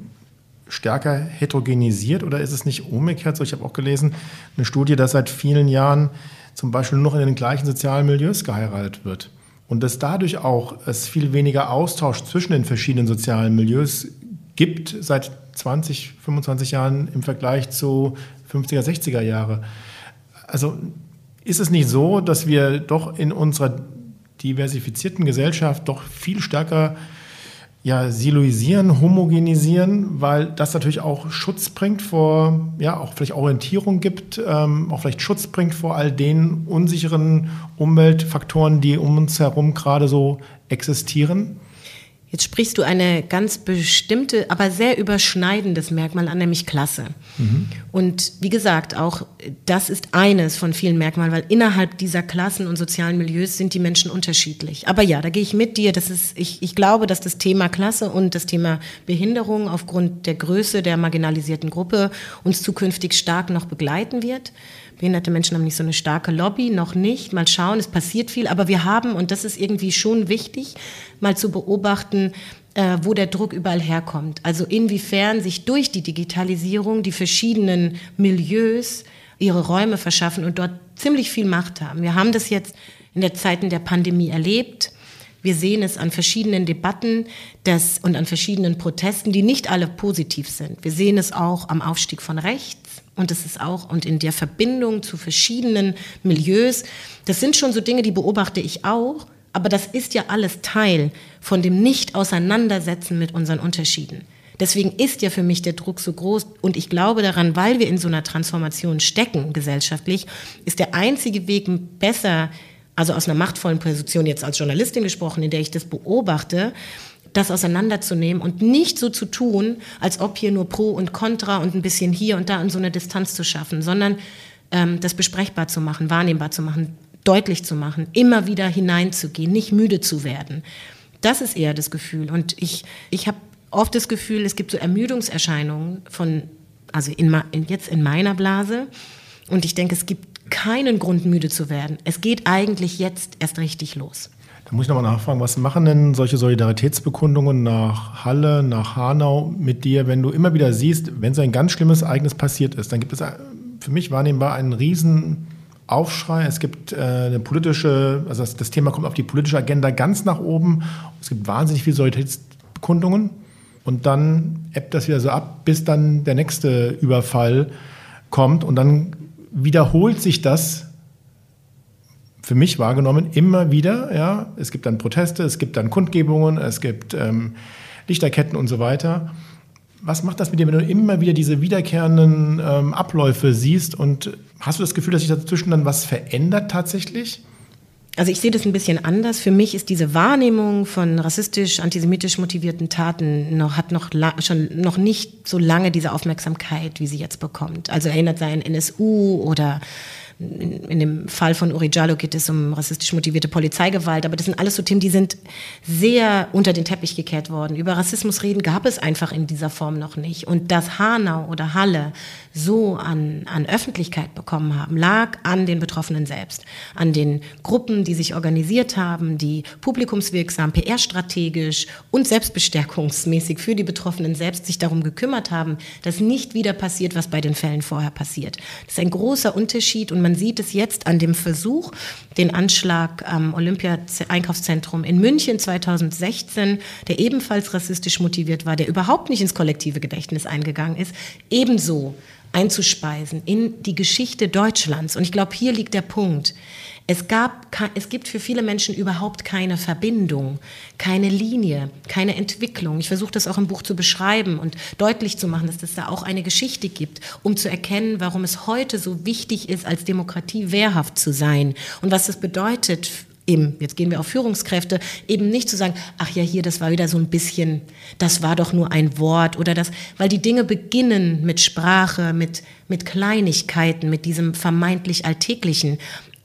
stärker heterogenisiert oder ist es nicht umgekehrt? So, ich habe auch gelesen, eine Studie, dass seit vielen Jahren zum Beispiel nur noch in den gleichen sozialen Milieus geheiratet wird. Und dass dadurch auch es viel weniger Austausch zwischen den verschiedenen sozialen Milieus gibt seit 20, 25 Jahren im Vergleich zu 50er, 60er Jahre. Also ist es nicht so, dass wir doch in unserer diversifizierten Gesellschaft doch viel stärker ja, siloisieren, homogenisieren, weil das natürlich auch Schutz bringt vor, ja, auch vielleicht Orientierung gibt, ähm, auch vielleicht Schutz bringt vor all den unsicheren Umweltfaktoren, die um uns herum gerade so existieren. Jetzt sprichst du eine ganz bestimmte, aber sehr überschneidendes Merkmal an, nämlich Klasse. Mhm. Und wie gesagt, auch das ist eines von vielen Merkmalen, weil innerhalb dieser Klassen und sozialen Milieus sind die Menschen unterschiedlich. Aber ja, da gehe ich mit dir. Das ist, ich, ich glaube, dass das Thema Klasse und das Thema Behinderung aufgrund der Größe der marginalisierten Gruppe uns zukünftig stark noch begleiten wird. Behinderte Menschen haben nicht so eine starke Lobby, noch nicht. Mal schauen, es passiert viel, aber wir haben, und das ist irgendwie schon wichtig, mal zu beobachten, äh, wo der Druck überall herkommt. Also inwiefern sich durch die Digitalisierung die verschiedenen Milieus ihre Räume verschaffen und dort ziemlich viel Macht haben. Wir haben das jetzt in der Zeiten der Pandemie erlebt. Wir sehen es an verschiedenen Debatten dass, und an verschiedenen Protesten, die nicht alle positiv sind. Wir sehen es auch am Aufstieg von rechts. Und es ist auch, und in der Verbindung zu verschiedenen Milieus, das sind schon so Dinge, die beobachte ich auch, aber das ist ja alles Teil von dem Nicht-Auseinandersetzen mit unseren Unterschieden. Deswegen ist ja für mich der Druck so groß und ich glaube daran, weil wir in so einer Transformation stecken gesellschaftlich, ist der einzige Weg besser, also aus einer machtvollen Position jetzt als Journalistin gesprochen, in der ich das beobachte, das auseinanderzunehmen und nicht so zu tun, als ob hier nur Pro und Contra und ein bisschen hier und da und so eine Distanz zu schaffen, sondern ähm, das besprechbar zu machen, wahrnehmbar zu machen, deutlich zu machen, immer wieder hineinzugehen, nicht müde zu werden. Das ist eher das Gefühl. Und ich, ich habe oft das Gefühl, es gibt so Ermüdungserscheinungen von, also in, jetzt in meiner Blase. Und ich denke, es gibt keinen Grund, müde zu werden. Es geht eigentlich jetzt erst richtig los. Da muss ich nochmal nachfragen, was machen denn solche Solidaritätsbekundungen nach Halle, nach Hanau mit dir, wenn du immer wieder siehst, wenn so ein ganz schlimmes Ereignis passiert ist, dann gibt es für mich wahrnehmbar einen riesen Aufschrei. Es gibt äh, eine politische, also das, das, Thema kommt auf die politische Agenda ganz nach oben. Es gibt wahnsinnig viele Solidaritätsbekundungen und dann ebbt das wieder so ab, bis dann der nächste Überfall kommt und dann wiederholt sich das für mich wahrgenommen immer wieder. Ja, es gibt dann Proteste, es gibt dann Kundgebungen, es gibt ähm, Lichterketten und so weiter. Was macht das mit dir, wenn du immer wieder diese wiederkehrenden ähm, Abläufe siehst? Und hast du das Gefühl, dass sich dazwischen dann was verändert tatsächlich? Also ich sehe das ein bisschen anders. Für mich ist diese Wahrnehmung von rassistisch, antisemitisch motivierten Taten noch, hat noch schon noch nicht so lange diese Aufmerksamkeit, wie sie jetzt bekommt. Also erinnert sei an NSU oder in, in, dem Fall von Uri Jallo geht es um rassistisch motivierte Polizeigewalt, aber das sind alles so Themen, die sind sehr unter den Teppich gekehrt worden. Über Rassismus reden gab es einfach in dieser Form noch nicht. Und dass Hanau oder Halle so an, an Öffentlichkeit bekommen haben, lag an den Betroffenen selbst, an den Gruppen, die sich organisiert haben, die publikumswirksam, PR-strategisch und selbstbestärkungsmäßig für die Betroffenen selbst sich darum gekümmert haben, dass nicht wieder passiert, was bei den Fällen vorher passiert. Das ist ein großer Unterschied und man sieht es jetzt an dem Versuch, den Anschlag am Olympia-Einkaufszentrum in München 2016, der ebenfalls rassistisch motiviert war, der überhaupt nicht ins kollektive Gedächtnis eingegangen ist, ebenso einzuspeisen in die Geschichte Deutschlands. Und ich glaube, hier liegt der Punkt. Es, gab, es gibt für viele Menschen überhaupt keine Verbindung, keine Linie, keine Entwicklung. Ich versuche das auch im Buch zu beschreiben und deutlich zu machen, dass es da auch eine Geschichte gibt, um zu erkennen, warum es heute so wichtig ist, als Demokratie wehrhaft zu sein und was das bedeutet eben, jetzt gehen wir auf Führungskräfte, eben nicht zu sagen, ach ja, hier, das war wieder so ein bisschen, das war doch nur ein Wort oder das, weil die Dinge beginnen mit Sprache, mit, mit Kleinigkeiten, mit diesem vermeintlich Alltäglichen.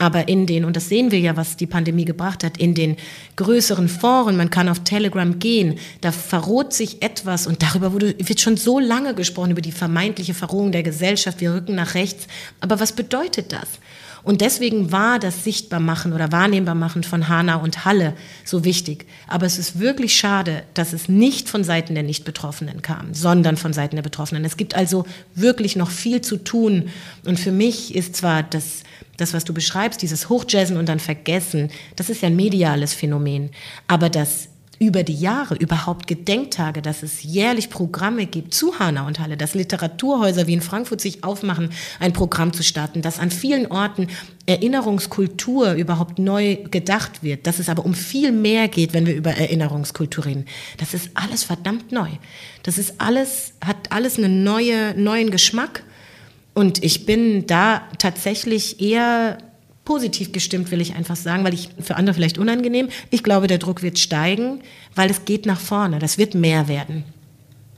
Aber in den, und das sehen wir ja, was die Pandemie gebracht hat, in den größeren Foren, man kann auf Telegram gehen, da verroht sich etwas und darüber wurde, wird schon so lange gesprochen, über die vermeintliche Verrohung der Gesellschaft, wir rücken nach rechts. Aber was bedeutet das? Und deswegen war das Sichtbarmachen oder Wahrnehmbarmachen von Hanau und Halle so wichtig. Aber es ist wirklich schade, dass es nicht von Seiten der Nicht-Betroffenen kam, sondern von Seiten der Betroffenen. Es gibt also wirklich noch viel zu tun. Und für mich ist zwar das, das, was du beschreibst, dieses Hochjazzen und dann Vergessen, das ist ja ein mediales Phänomen. Aber das über die Jahre überhaupt Gedenktage, dass es jährlich Programme gibt zu Hanau und Halle, dass Literaturhäuser wie in Frankfurt sich aufmachen, ein Programm zu starten, dass an vielen Orten Erinnerungskultur überhaupt neu gedacht wird, dass es aber um viel mehr geht, wenn wir über Erinnerungskultur reden. Das ist alles verdammt neu. Das ist alles, hat alles einen neue, neuen Geschmack. Und ich bin da tatsächlich eher positiv gestimmt, will ich einfach sagen, weil ich für andere vielleicht unangenehm. Ich glaube, der Druck wird steigen, weil es geht nach vorne. Das wird mehr werden.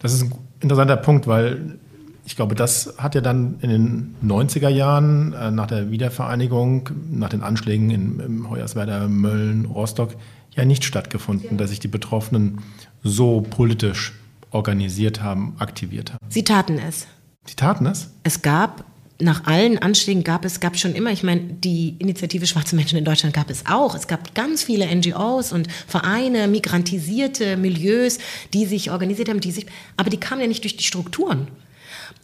Das ist ein interessanter Punkt, weil ich glaube, das hat ja dann in den 90er Jahren äh, nach der Wiedervereinigung, nach den Anschlägen in, in Hoyerswerda, Mölln, Rostock ja nicht stattgefunden, dass sich die Betroffenen so politisch organisiert haben, aktiviert haben. Sie taten es. Sie taten es? Es gab nach allen Anschlägen gab es, gab schon immer, ich meine, die Initiative Schwarze Menschen in Deutschland gab es auch. Es gab ganz viele NGOs und Vereine, migrantisierte Milieus, die sich organisiert haben, die sich, aber die kamen ja nicht durch die Strukturen.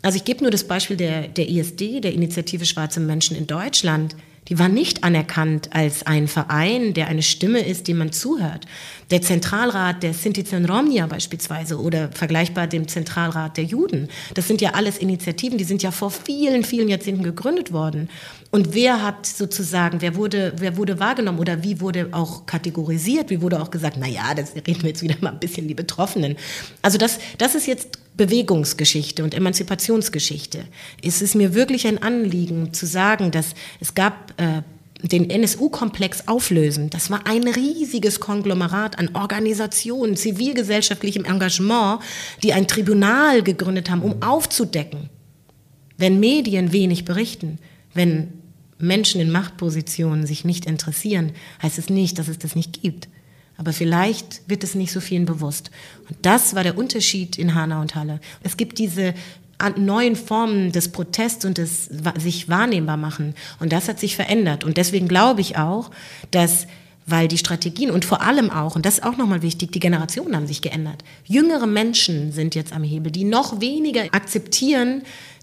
Also ich gebe nur das Beispiel der, der ISD, der Initiative Schwarze Menschen in Deutschland. Die war nicht anerkannt als ein Verein, der eine Stimme ist, dem man zuhört. Der Zentralrat der Sinti Romnia beispielsweise oder vergleichbar dem Zentralrat der Juden. Das sind ja alles Initiativen, die sind ja vor vielen, vielen Jahrzehnten gegründet worden. Und wer hat sozusagen, wer wurde, wer wurde wahrgenommen oder wie wurde auch kategorisiert? Wie wurde auch gesagt, na ja, das reden wir jetzt wieder mal ein bisschen die Betroffenen. Also das, das ist jetzt Bewegungsgeschichte und Emanzipationsgeschichte. Es ist mir wirklich ein Anliegen zu sagen, dass es gab äh, den NSU-Komplex auflösen. Das war ein riesiges Konglomerat an Organisationen, zivilgesellschaftlichem Engagement, die ein Tribunal gegründet haben, um aufzudecken. Wenn Medien wenig berichten, wenn Menschen in Machtpositionen sich nicht interessieren, heißt es nicht, dass es das nicht gibt. Aber vielleicht wird es nicht so vielen bewusst. Und das war der Unterschied in Hanau und Halle. Es gibt diese neuen Formen des Protests und des sich wahrnehmbar machen. Und das hat sich verändert. Und deswegen glaube ich auch, dass weil die Strategien und vor allem auch, und das ist auch nochmal wichtig, die Generationen haben sich geändert. Jüngere Menschen sind jetzt am Hebel, die noch weniger akzeptieren,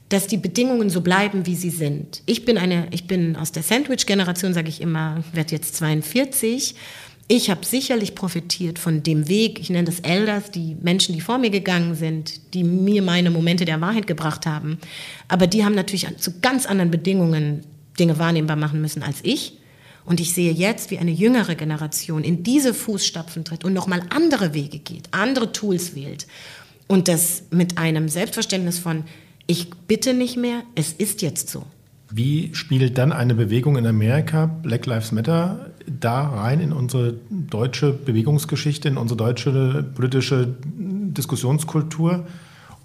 dass die Bedingungen so bleiben, wie sie sind. Ich bin eine, ich bin aus der Sandwich-Generation, sage ich immer, werde jetzt 42. Ich habe sicherlich profitiert von dem Weg, ich nenne das Elders, die Menschen, die vor mir gegangen sind, die mir meine Momente der Wahrheit gebracht haben. Aber die haben natürlich zu ganz anderen Bedingungen Dinge wahrnehmbar machen müssen als ich. Und ich sehe jetzt, wie eine jüngere Generation in diese Fußstapfen tritt und nochmal andere Wege geht, andere Tools wählt. Und das mit einem Selbstverständnis von, ich bitte nicht mehr, es ist jetzt so. Wie spielt dann eine Bewegung in Amerika, Black Lives Matter, da rein in unsere deutsche Bewegungsgeschichte, in unsere deutsche politische Diskussionskultur?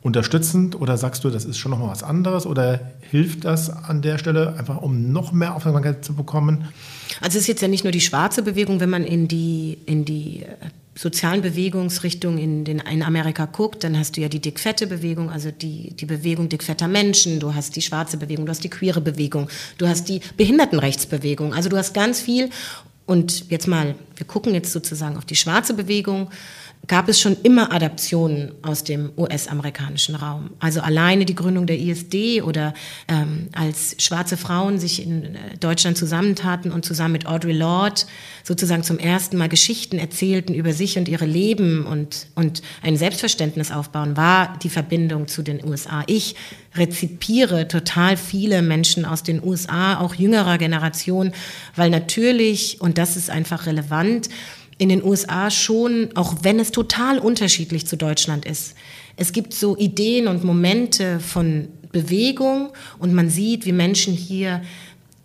Unterstützend oder sagst du, das ist schon noch mal was anderes oder hilft das an der Stelle einfach, um noch mehr Aufmerksamkeit zu bekommen? Also es ist jetzt ja nicht nur die schwarze Bewegung, wenn man in die, in die äh, sozialen Bewegungsrichtungen in, den, in Amerika guckt, dann hast du ja die dickfette Bewegung, also die, die Bewegung dickfetter Menschen, du hast die schwarze Bewegung, du hast die queere Bewegung, du hast die Behindertenrechtsbewegung, also du hast ganz viel. Und jetzt mal, wir gucken jetzt sozusagen auf die schwarze Bewegung gab es schon immer Adaptionen aus dem US-amerikanischen Raum. Also alleine die Gründung der ISD oder ähm, als schwarze Frauen sich in äh, Deutschland zusammentaten und zusammen mit Audre Lorde sozusagen zum ersten Mal Geschichten erzählten über sich und ihre Leben und, und ein Selbstverständnis aufbauen, war die Verbindung zu den USA. Ich rezipiere total viele Menschen aus den USA, auch jüngerer Generation, weil natürlich, und das ist einfach relevant, in den USA schon, auch wenn es total unterschiedlich zu Deutschland ist. Es gibt so Ideen und Momente von Bewegung und man sieht, wie Menschen hier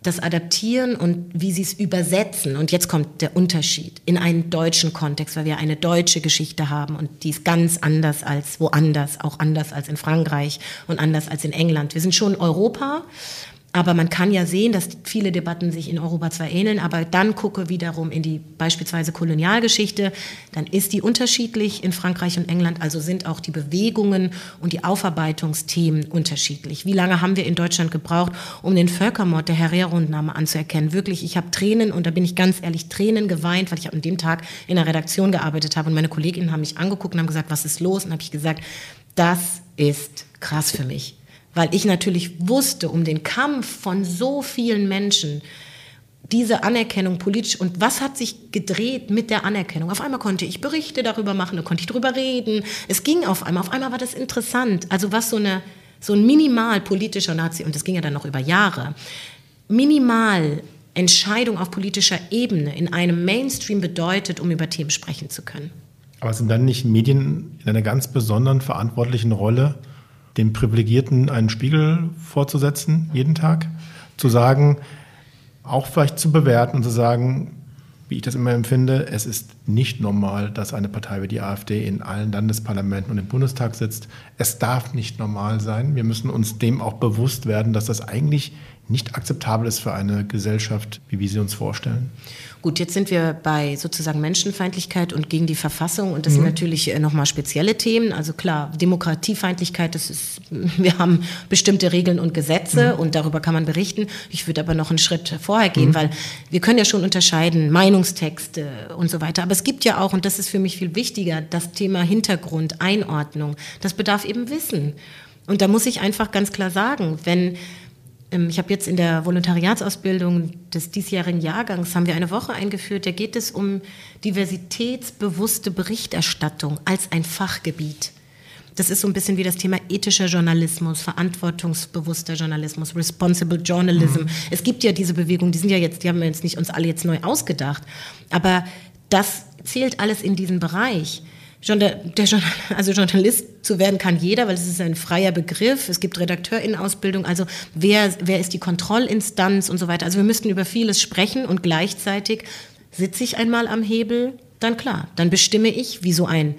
das adaptieren und wie sie es übersetzen. Und jetzt kommt der Unterschied in einen deutschen Kontext, weil wir eine deutsche Geschichte haben und die ist ganz anders als woanders, auch anders als in Frankreich und anders als in England. Wir sind schon Europa, aber man kann ja sehen, dass viele Debatten sich in Europa zwar ähneln, aber dann gucke wiederum in die beispielsweise Kolonialgeschichte, dann ist die unterschiedlich in Frankreich und England, also sind auch die Bewegungen und die Aufarbeitungsthemen unterschiedlich. Wie lange haben wir in Deutschland gebraucht, um den Völkermord der Herero-Rundnahme anzuerkennen? Wirklich, ich habe Tränen und da bin ich ganz ehrlich, Tränen geweint, weil ich an dem Tag in der Redaktion gearbeitet habe und meine Kolleginnen haben mich angeguckt und haben gesagt, was ist los? Und habe ich gesagt, das ist krass für mich weil ich natürlich wusste um den Kampf von so vielen Menschen, diese Anerkennung politisch und was hat sich gedreht mit der Anerkennung? Auf einmal konnte ich Berichte darüber machen, da konnte ich darüber reden. Es ging auf einmal, auf einmal war das interessant. Also was so eine so ein minimal politischer Nazi und das ging ja dann noch über Jahre. Minimal Entscheidung auf politischer Ebene in einem Mainstream bedeutet, um über Themen sprechen zu können. Aber sind dann nicht Medien in einer ganz besonderen verantwortlichen Rolle, dem Privilegierten einen Spiegel vorzusetzen, jeden Tag, zu sagen, auch vielleicht zu bewerten und zu sagen, wie ich das immer empfinde, es ist nicht normal, dass eine Partei wie die AfD in allen Landesparlamenten und im Bundestag sitzt. Es darf nicht normal sein. Wir müssen uns dem auch bewusst werden, dass das eigentlich nicht akzeptabel ist für eine Gesellschaft, wie wir sie uns vorstellen. Gut, jetzt sind wir bei sozusagen Menschenfeindlichkeit und gegen die Verfassung und das mhm. sind natürlich äh, nochmal spezielle Themen. Also klar, Demokratiefeindlichkeit, das ist, wir haben bestimmte Regeln und Gesetze mhm. und darüber kann man berichten. Ich würde aber noch einen Schritt vorher gehen, mhm. weil wir können ja schon unterscheiden, Meinungstexte und so weiter. Aber es gibt ja auch, und das ist für mich viel wichtiger, das Thema Hintergrund, Einordnung. Das bedarf eben Wissen. Und da muss ich einfach ganz klar sagen, wenn ich habe jetzt in der Volontariatsausbildung des diesjährigen Jahrgangs haben wir eine Woche eingeführt. Da geht es um diversitätsbewusste Berichterstattung als ein Fachgebiet. Das ist so ein bisschen wie das Thema ethischer Journalismus, verantwortungsbewusster Journalismus, responsible journalism. Mhm. Es gibt ja diese Bewegung, die sind ja jetzt, die haben wir jetzt nicht uns alle jetzt neu ausgedacht, aber das zählt alles in diesen Bereich. Der, der, also Journalist zu werden kann jeder, weil es ist ein freier Begriff. Es gibt Redakteurinnen-Ausbildung. Also wer, wer ist die Kontrollinstanz und so weiter. Also wir müssten über vieles sprechen und gleichzeitig sitze ich einmal am Hebel, dann klar, dann bestimme ich, wie so ein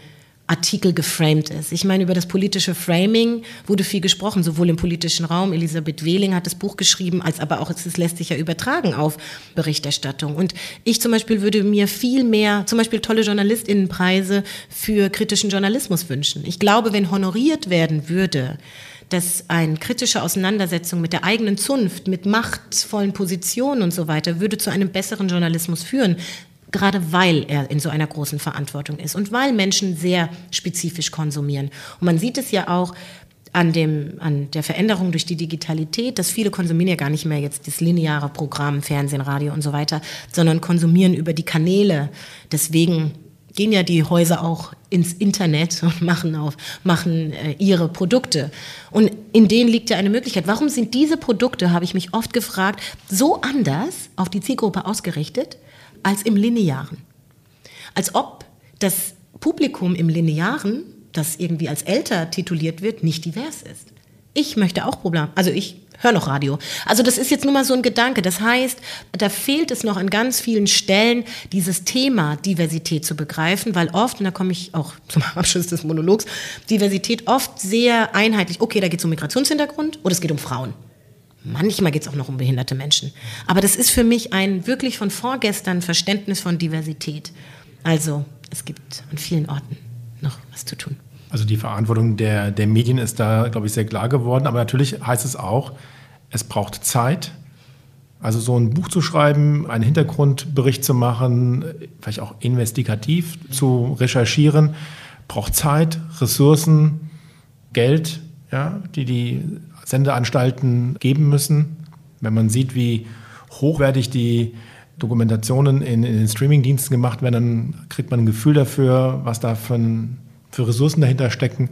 Artikel geframed ist. Ich meine, über das politische Framing wurde viel gesprochen, sowohl im politischen Raum. Elisabeth Wehling hat das Buch geschrieben, als aber auch es lässt sich ja übertragen auf Berichterstattung. Und ich zum Beispiel würde mir viel mehr, zum Beispiel tolle JournalistInnenpreise für kritischen Journalismus wünschen. Ich glaube, wenn honoriert werden würde, dass eine kritische Auseinandersetzung mit der eigenen Zunft, mit machtvollen Positionen und so weiter, würde zu einem besseren Journalismus führen gerade weil er in so einer großen Verantwortung ist und weil Menschen sehr spezifisch konsumieren. Und man sieht es ja auch, an, dem, an der Veränderung durch die Digitalität, dass viele konsumieren ja gar nicht mehr jetzt das lineare Programm, Fernsehen, Radio und so weiter, sondern konsumieren über die Kanäle. Deswegen gehen ja die Häuser auch ins Internet und machen auf, machen äh, ihre Produkte. Und in denen liegt ja eine Möglichkeit. Warum sind diese Produkte, habe ich mich oft gefragt, so anders auf die Zielgruppe ausgerichtet als im Linearen? Als ob das Publikum im Linearen, das irgendwie als älter tituliert wird, nicht divers ist. Ich möchte auch Probleme. Also ich hör noch Radio. Also das ist jetzt nur mal so ein Gedanke. Das heißt, da fehlt es noch an ganz vielen Stellen, dieses Thema Diversität zu begreifen, weil oft, und da komme ich auch zum Abschluss des Monologs, Diversität oft sehr einheitlich, okay, da geht es um Migrationshintergrund oder es geht um Frauen. Manchmal geht es auch noch um behinderte Menschen. Aber das ist für mich ein wirklich von vorgestern Verständnis von Diversität. Also es gibt an vielen Orten noch was zu tun. Also die Verantwortung der, der Medien ist da, glaube ich, sehr klar geworden. Aber natürlich heißt es auch, es braucht Zeit. Also so ein Buch zu schreiben, einen Hintergrundbericht zu machen, vielleicht auch investigativ zu recherchieren, braucht Zeit, Ressourcen, Geld, ja, die die Sendeanstalten geben müssen. Wenn man sieht, wie hochwertig die Dokumentationen in, in den Streamingdiensten gemacht werden, dann kriegt man ein Gefühl dafür, was da für für Ressourcen dahinter stecken.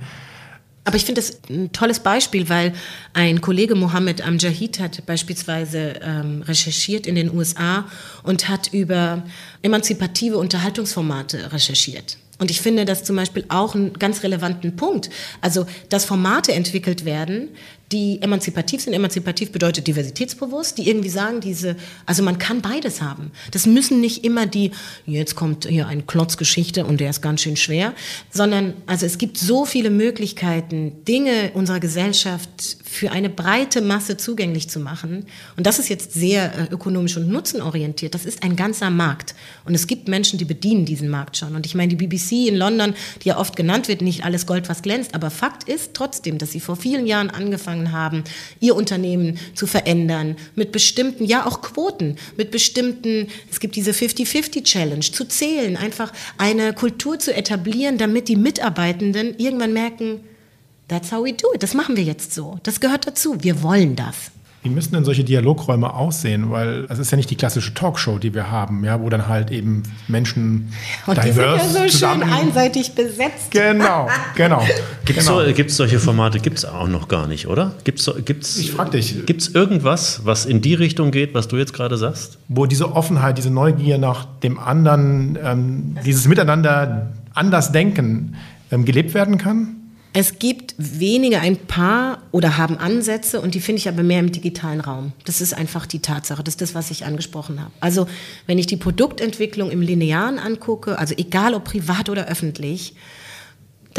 Aber ich finde das ein tolles Beispiel, weil ein Kollege Mohammed Amjahid hat beispielsweise ähm, recherchiert in den USA und hat über emanzipative Unterhaltungsformate recherchiert. Und ich finde das zum Beispiel auch einen ganz relevanten Punkt. Also, dass Formate entwickelt werden, die emanzipativ sind. Emanzipativ bedeutet diversitätsbewusst, die irgendwie sagen, diese, also man kann beides haben. Das müssen nicht immer die, jetzt kommt hier ein Klotzgeschichte und der ist ganz schön schwer, sondern also es gibt so viele Möglichkeiten, Dinge unserer Gesellschaft für eine breite Masse zugänglich zu machen. Und das ist jetzt sehr äh, ökonomisch und nutzenorientiert. Das ist ein ganzer Markt. Und es gibt Menschen, die bedienen diesen Markt schon. Und ich meine, die BBC in London, die ja oft genannt wird, nicht alles Gold, was glänzt, aber Fakt ist trotzdem, dass sie vor vielen Jahren angefangen haben, ihr Unternehmen zu verändern, mit bestimmten, ja auch Quoten, mit bestimmten, es gibt diese 50-50-Challenge, zu zählen, einfach eine Kultur zu etablieren, damit die Mitarbeitenden irgendwann merken, that's how we do it, das machen wir jetzt so, das gehört dazu, wir wollen das. Wie müssen denn solche Dialogräume aussehen? Weil es ist ja nicht die klassische Talkshow, die wir haben, ja, wo dann halt eben Menschen Und die sind ja so schön einseitig besetzt. Genau, genau. Gibt es genau. so, solche Formate? Gibt es auch noch gar nicht, oder? Gibt's, gibt's, ich frage dich. Gibt es irgendwas, was in die Richtung geht, was du jetzt gerade sagst? Wo diese Offenheit, diese Neugier nach dem anderen, ähm, dieses Miteinander anders denken ähm, gelebt werden kann? Es gibt wenige, ein paar oder haben Ansätze und die finde ich aber mehr im digitalen Raum. Das ist einfach die Tatsache. Das ist das, was ich angesprochen habe. Also wenn ich die Produktentwicklung im Linearen angucke, also egal ob privat oder öffentlich,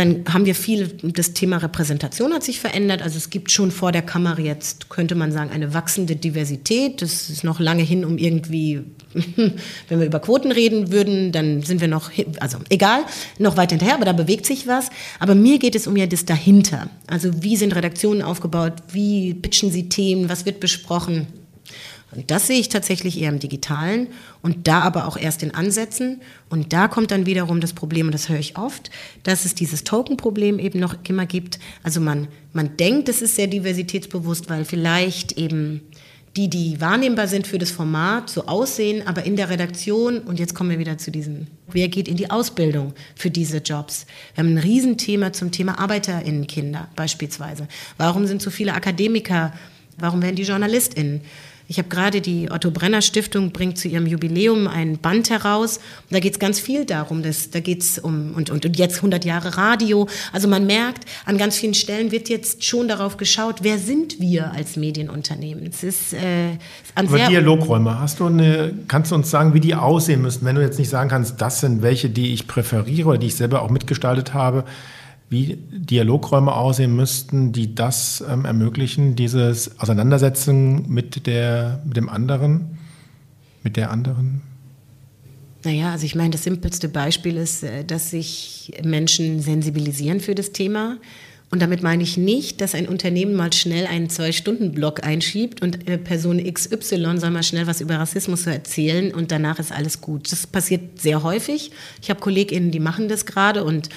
dann haben wir viel, das Thema Repräsentation hat sich verändert. Also es gibt schon vor der Kamera jetzt, könnte man sagen, eine wachsende Diversität. Das ist noch lange hin, um irgendwie, wenn wir über Quoten reden würden, dann sind wir noch, also egal, noch weit hinterher, aber da bewegt sich was. Aber mir geht es um ja das dahinter. Also wie sind Redaktionen aufgebaut? Wie pitchen sie Themen? Was wird besprochen? Und das sehe ich tatsächlich eher im Digitalen und da aber auch erst in Ansätzen. Und da kommt dann wiederum das Problem, und das höre ich oft, dass es dieses Token-Problem eben noch immer gibt. Also man, man denkt, es ist sehr diversitätsbewusst, weil vielleicht eben die, die wahrnehmbar sind für das Format, so aussehen, aber in der Redaktion, und jetzt kommen wir wieder zu diesem, wer geht in die Ausbildung für diese Jobs? Wir haben ein Riesenthema zum Thema ArbeiterInnenkinder beispielsweise. Warum sind so viele Akademiker, warum werden die JournalistInnen? Ich habe gerade die Otto Brenner Stiftung bringt zu ihrem Jubiläum ein Band heraus. Da geht es ganz viel darum. Dass, da geht es um, und, und, und jetzt 100 Jahre Radio. Also man merkt, an ganz vielen Stellen wird jetzt schon darauf geschaut, wer sind wir als Medienunternehmen. Es ist äh, an Aber Dialogräume, hast du eine, kannst du uns sagen, wie die aussehen müssen, wenn du jetzt nicht sagen kannst, das sind welche, die ich präferiere oder die ich selber auch mitgestaltet habe? Wie Dialogräume aussehen müssten, die das ähm, ermöglichen, dieses Auseinandersetzen mit, der, mit dem anderen, mit der anderen? Naja, also ich meine, das simpelste Beispiel ist, äh, dass sich Menschen sensibilisieren für das Thema. Und damit meine ich nicht, dass ein Unternehmen mal schnell einen Zwei-Stunden-Block einschiebt und äh, Person XY soll mal schnell was über Rassismus erzählen und danach ist alles gut. Das passiert sehr häufig. Ich habe KollegInnen, die machen das gerade und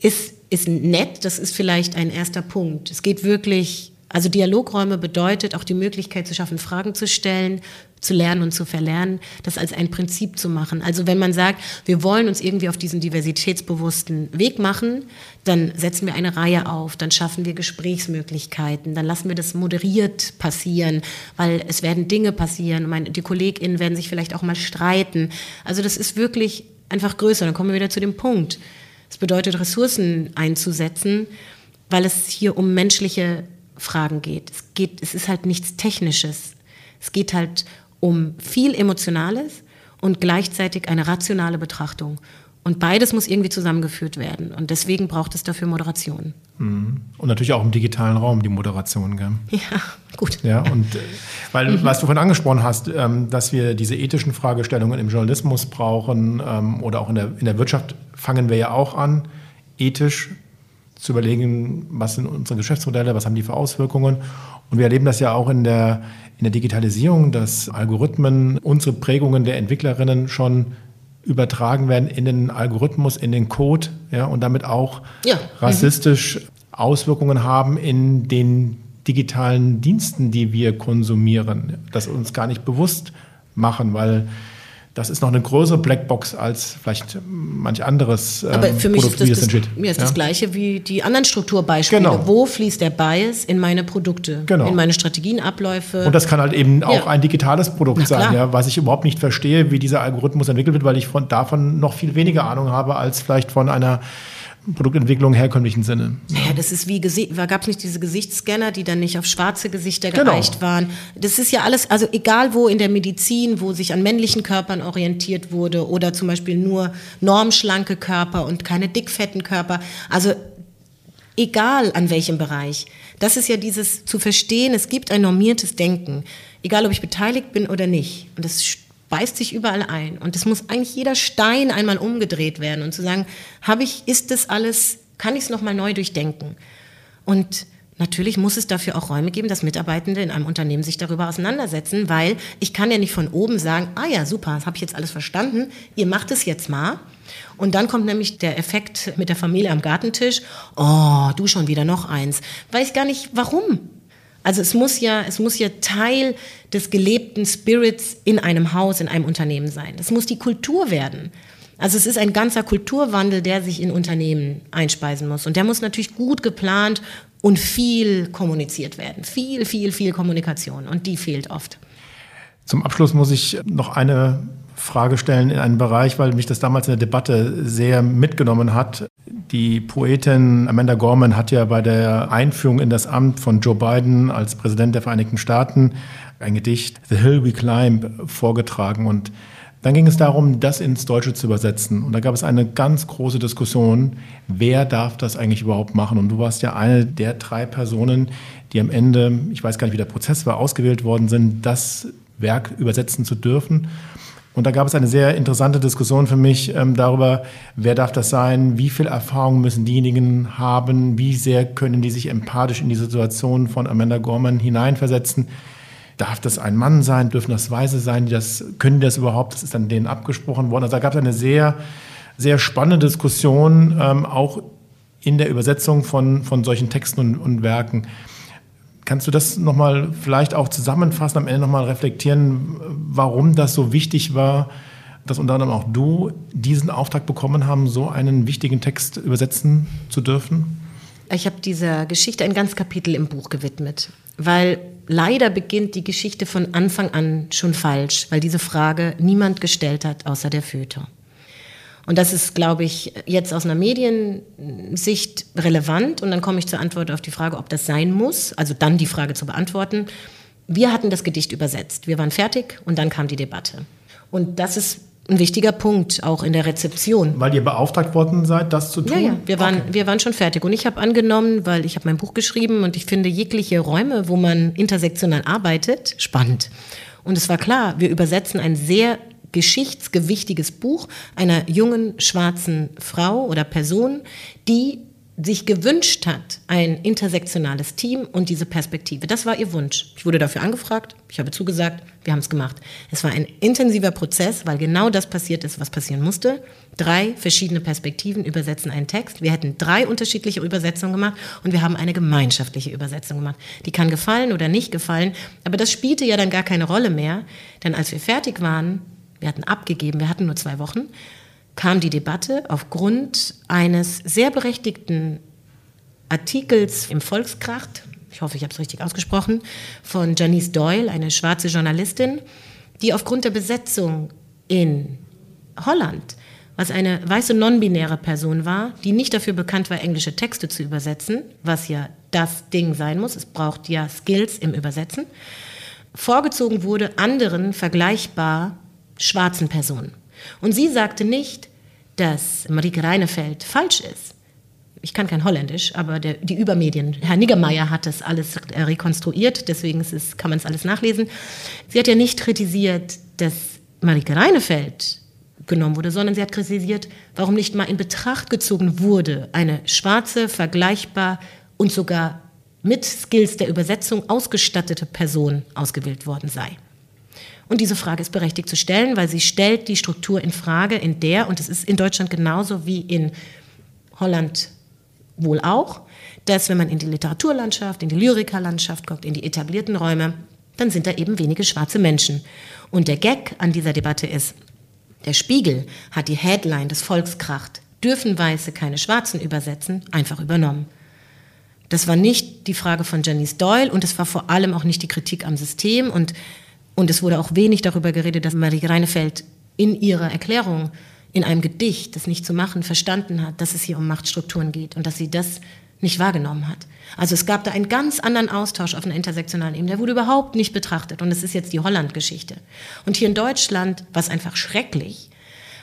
ist, ist nett, das ist vielleicht ein erster Punkt. Es geht wirklich, also Dialogräume bedeutet auch die Möglichkeit zu schaffen, Fragen zu stellen, zu lernen und zu verlernen, das als ein Prinzip zu machen. Also wenn man sagt, wir wollen uns irgendwie auf diesen diversitätsbewussten Weg machen, dann setzen wir eine Reihe auf, dann schaffen wir Gesprächsmöglichkeiten, dann lassen wir das moderiert passieren, weil es werden Dinge passieren, meine, die KollegInnen werden sich vielleicht auch mal streiten. Also das ist wirklich einfach größer. Dann kommen wir wieder zu dem Punkt. Es bedeutet, Ressourcen einzusetzen, weil es hier um menschliche Fragen geht. Es geht, es ist halt nichts Technisches. Es geht halt um viel Emotionales und gleichzeitig eine rationale Betrachtung. Und beides muss irgendwie zusammengeführt werden. Und deswegen braucht es dafür Moderation. Mhm. Und natürlich auch im digitalen Raum die Moderation. Gell? Ja, gut. Ja, und äh, weil, mhm. was du vorhin angesprochen hast, ähm, dass wir diese ethischen Fragestellungen im Journalismus brauchen ähm, oder auch in der, in der Wirtschaft, fangen wir ja auch an, ethisch zu überlegen, was sind unsere Geschäftsmodelle, was haben die für Auswirkungen. Und wir erleben das ja auch in der, in der Digitalisierung, dass Algorithmen unsere Prägungen der Entwicklerinnen schon übertragen werden in den Algorithmus, in den Code, ja, und damit auch ja. rassistisch mhm. Auswirkungen haben in den digitalen Diensten, die wir konsumieren, das uns gar nicht bewusst machen, weil das ist noch eine größere Blackbox als vielleicht manch anderes ähm, Aber für mich Produkt, ist das, das, das, ja, ist ja? das Gleiche wie die anderen Strukturbeispiele. Genau. Wo fließt der Bias in meine Produkte, genau. in meine Strategien, Abläufe? Und das kann halt eben ja. auch ein digitales Produkt Na, sein, ja, was ich überhaupt nicht verstehe, wie dieser Algorithmus entwickelt wird, weil ich von, davon noch viel weniger Ahnung habe als vielleicht von einer Produktentwicklung herkömmlichen Sinne. Ja, das ist wie, gab es nicht diese Gesichtsscanner, die dann nicht auf schwarze Gesichter genau. gereicht waren. Das ist ja alles, also egal wo in der Medizin, wo sich an männlichen Körpern orientiert wurde oder zum Beispiel nur normschlanke Körper und keine dickfetten Körper. Also egal an welchem Bereich. Das ist ja dieses zu verstehen, es gibt ein normiertes Denken. Egal ob ich beteiligt bin oder nicht. Und das beißt sich überall ein. Und es muss eigentlich jeder Stein einmal umgedreht werden und zu sagen, habe ich, ist das alles, kann ich es nochmal neu durchdenken? Und Natürlich muss es dafür auch Räume geben, dass Mitarbeitende in einem Unternehmen sich darüber auseinandersetzen, weil ich kann ja nicht von oben sagen, ah ja, super, das habe ich jetzt alles verstanden, ihr macht es jetzt mal. Und dann kommt nämlich der Effekt mit der Familie am Gartentisch, oh, du schon wieder noch eins. Weiß gar nicht, warum. Also es muss ja, es muss ja Teil des gelebten Spirits in einem Haus, in einem Unternehmen sein. Das muss die Kultur werden. Also es ist ein ganzer Kulturwandel, der sich in Unternehmen einspeisen muss. Und der muss natürlich gut geplant und viel kommuniziert werden. Viel, viel, viel Kommunikation. Und die fehlt oft. Zum Abschluss muss ich noch eine Frage stellen in einen Bereich, weil mich das damals in der Debatte sehr mitgenommen hat. Die Poetin Amanda Gorman hat ja bei der Einführung in das Amt von Joe Biden als Präsident der Vereinigten Staaten ein Gedicht The Hill We Climb vorgetragen und dann ging es darum, das ins Deutsche zu übersetzen. Und da gab es eine ganz große Diskussion, wer darf das eigentlich überhaupt machen? Und du warst ja eine der drei Personen, die am Ende, ich weiß gar nicht, wie der Prozess war, ausgewählt worden sind, das Werk übersetzen zu dürfen. Und da gab es eine sehr interessante Diskussion für mich ähm, darüber, wer darf das sein, wie viel Erfahrung müssen diejenigen haben, wie sehr können die sich empathisch in die Situation von Amanda Gorman hineinversetzen. Darf das ein Mann sein, dürfen das Weise sein, das, können die das überhaupt? Das ist dann denen abgesprochen worden. Also da gab es eine sehr, sehr spannende Diskussion, ähm, auch in der Übersetzung von, von solchen Texten und, und Werken. Kannst du das nochmal vielleicht auch zusammenfassen, am Ende nochmal reflektieren, warum das so wichtig war, dass unter anderem auch du diesen Auftrag bekommen haben, so einen wichtigen Text übersetzen zu dürfen? Ich habe dieser Geschichte ein ganzes Kapitel im Buch gewidmet, weil leider beginnt die Geschichte von Anfang an schon falsch, weil diese Frage niemand gestellt hat, außer der Föter. Und das ist, glaube ich, jetzt aus einer Mediensicht relevant. Und dann komme ich zur Antwort auf die Frage, ob das sein muss. Also dann die Frage zu beantworten. Wir hatten das Gedicht übersetzt. Wir waren fertig und dann kam die Debatte. Und das ist ein wichtiger Punkt auch in der Rezeption. Weil ihr beauftragt worden seid, das zu tun? Ja, ja. Wir, waren, okay. wir waren schon fertig. Und ich habe angenommen, weil ich habe mein Buch geschrieben und ich finde jegliche Räume, wo man intersektional arbeitet, spannend. Und es war klar, wir übersetzen ein sehr geschichtsgewichtiges Buch einer jungen schwarzen Frau oder Person, die sich gewünscht hat, ein intersektionales Team und diese Perspektive. Das war ihr Wunsch. Ich wurde dafür angefragt, ich habe zugesagt, wir haben es gemacht. Es war ein intensiver Prozess, weil genau das passiert ist, was passieren musste. Drei verschiedene Perspektiven übersetzen einen Text. Wir hätten drei unterschiedliche Übersetzungen gemacht und wir haben eine gemeinschaftliche Übersetzung gemacht. Die kann gefallen oder nicht gefallen, aber das spielte ja dann gar keine Rolle mehr, denn als wir fertig waren, wir hatten abgegeben, wir hatten nur zwei Wochen, kam die Debatte aufgrund eines sehr berechtigten Artikels im Volkskracht, ich hoffe, ich habe es richtig ausgesprochen, von Janice Doyle, eine schwarze Journalistin, die aufgrund der Besetzung in Holland was eine weiße non-binäre Person war, die nicht dafür bekannt war, englische Texte zu übersetzen, was ja das Ding sein muss. Es braucht ja Skills im Übersetzen. Vorgezogen wurde anderen vergleichbar schwarzen Personen. Und sie sagte nicht, dass Marieke Reinefeld falsch ist. Ich kann kein Holländisch, aber der, die Übermedien, Herr Niggemeier hat das alles rekonstruiert, deswegen es, kann man es alles nachlesen. Sie hat ja nicht kritisiert, dass Marieke Reinefeld genommen wurde, sondern sie hat kritisiert, warum nicht mal in Betracht gezogen wurde, eine schwarze, vergleichbar und sogar mit Skills der Übersetzung ausgestattete Person ausgewählt worden sei. Und diese Frage ist berechtigt zu stellen, weil sie stellt die Struktur in Frage, in der, und es ist in Deutschland genauso wie in Holland wohl auch, dass wenn man in die Literaturlandschaft, in die Lyrikerlandschaft guckt, in die etablierten Räume, dann sind da eben wenige schwarze Menschen. Und der Gag an dieser Debatte ist, der Spiegel hat die Headline des Volkskracht Dürfen Weiße keine Schwarzen übersetzen einfach übernommen. Das war nicht die Frage von Janice Doyle und es war vor allem auch nicht die Kritik am System und, und es wurde auch wenig darüber geredet, dass Marie Reinefeld in ihrer Erklärung in einem Gedicht, das nicht zu machen, verstanden hat, dass es hier um Machtstrukturen geht und dass sie das nicht wahrgenommen hat. Also es gab da einen ganz anderen Austausch auf einer intersektionalen Ebene. Der wurde überhaupt nicht betrachtet. Und es ist jetzt die Holland-Geschichte. Und hier in Deutschland war es einfach schrecklich,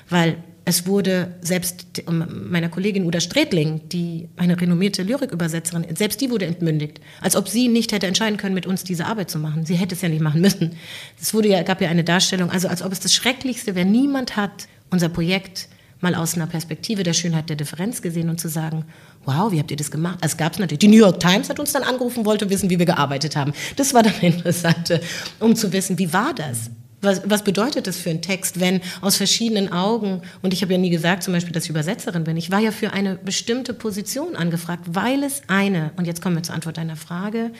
weil es wurde selbst meiner Kollegin Uda Strätling, die eine renommierte Lyrikübersetzerin, selbst die wurde entmündigt, als ob sie nicht hätte entscheiden können, mit uns diese Arbeit zu machen. Sie hätte es ja nicht machen müssen. Es wurde ja, gab ja eine Darstellung, also als ob es das Schrecklichste wäre. Niemand hat unser Projekt mal aus einer Perspektive der Schönheit der Differenz gesehen und zu sagen, wow, wie habt ihr das gemacht? Es gab es natürlich. Die New York Times hat uns dann angerufen, wollte wissen, wie wir gearbeitet haben. Das war dann interessant, um zu wissen, wie war das? Was, was bedeutet das für einen Text, wenn aus verschiedenen Augen, und ich habe ja nie gesagt zum Beispiel, dass ich Übersetzerin bin, ich war ja für eine bestimmte Position angefragt, weil es eine, und jetzt kommen wir zur Antwort deiner Frage,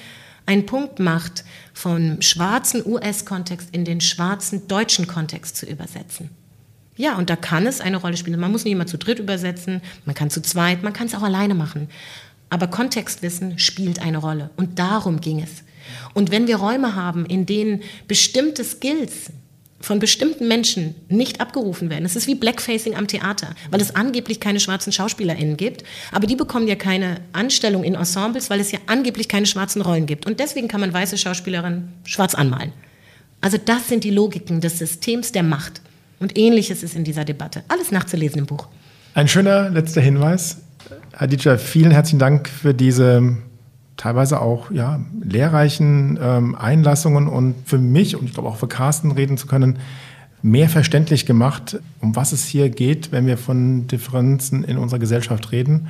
einen Punkt macht, vom schwarzen US-Kontext in den schwarzen deutschen Kontext zu übersetzen. Ja, und da kann es eine Rolle spielen. Man muss nicht immer zu dritt übersetzen, man kann zu zweit, man kann es auch alleine machen. Aber Kontextwissen spielt eine Rolle und darum ging es. Und wenn wir Räume haben, in denen bestimmte Skills von bestimmten Menschen nicht abgerufen werden. Es ist wie Blackfacing am Theater, weil es angeblich keine schwarzen SchauspielerInnen gibt, aber die bekommen ja keine Anstellung in Ensembles, weil es ja angeblich keine schwarzen Rollen gibt. Und deswegen kann man weiße Schauspielerinnen schwarz anmalen. Also das sind die Logiken des Systems der Macht. Und ähnliches ist in dieser Debatte. Alles nachzulesen im Buch. Ein schöner letzter Hinweis. Hadija, vielen herzlichen Dank für diese teilweise auch ja, lehrreichen ähm, Einlassungen und für mich und ich glaube auch für Carsten reden zu können, mehr verständlich gemacht, um was es hier geht, wenn wir von Differenzen in unserer Gesellschaft reden.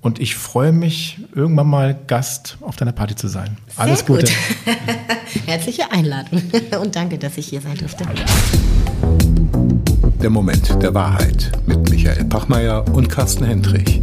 Und ich freue mich, irgendwann mal Gast auf deiner Party zu sein. Sehr Alles Gute. Herzliche Einladung und danke, dass ich hier sein durfte. Der Moment der Wahrheit mit Michael Pachmeier und Carsten Hendrich.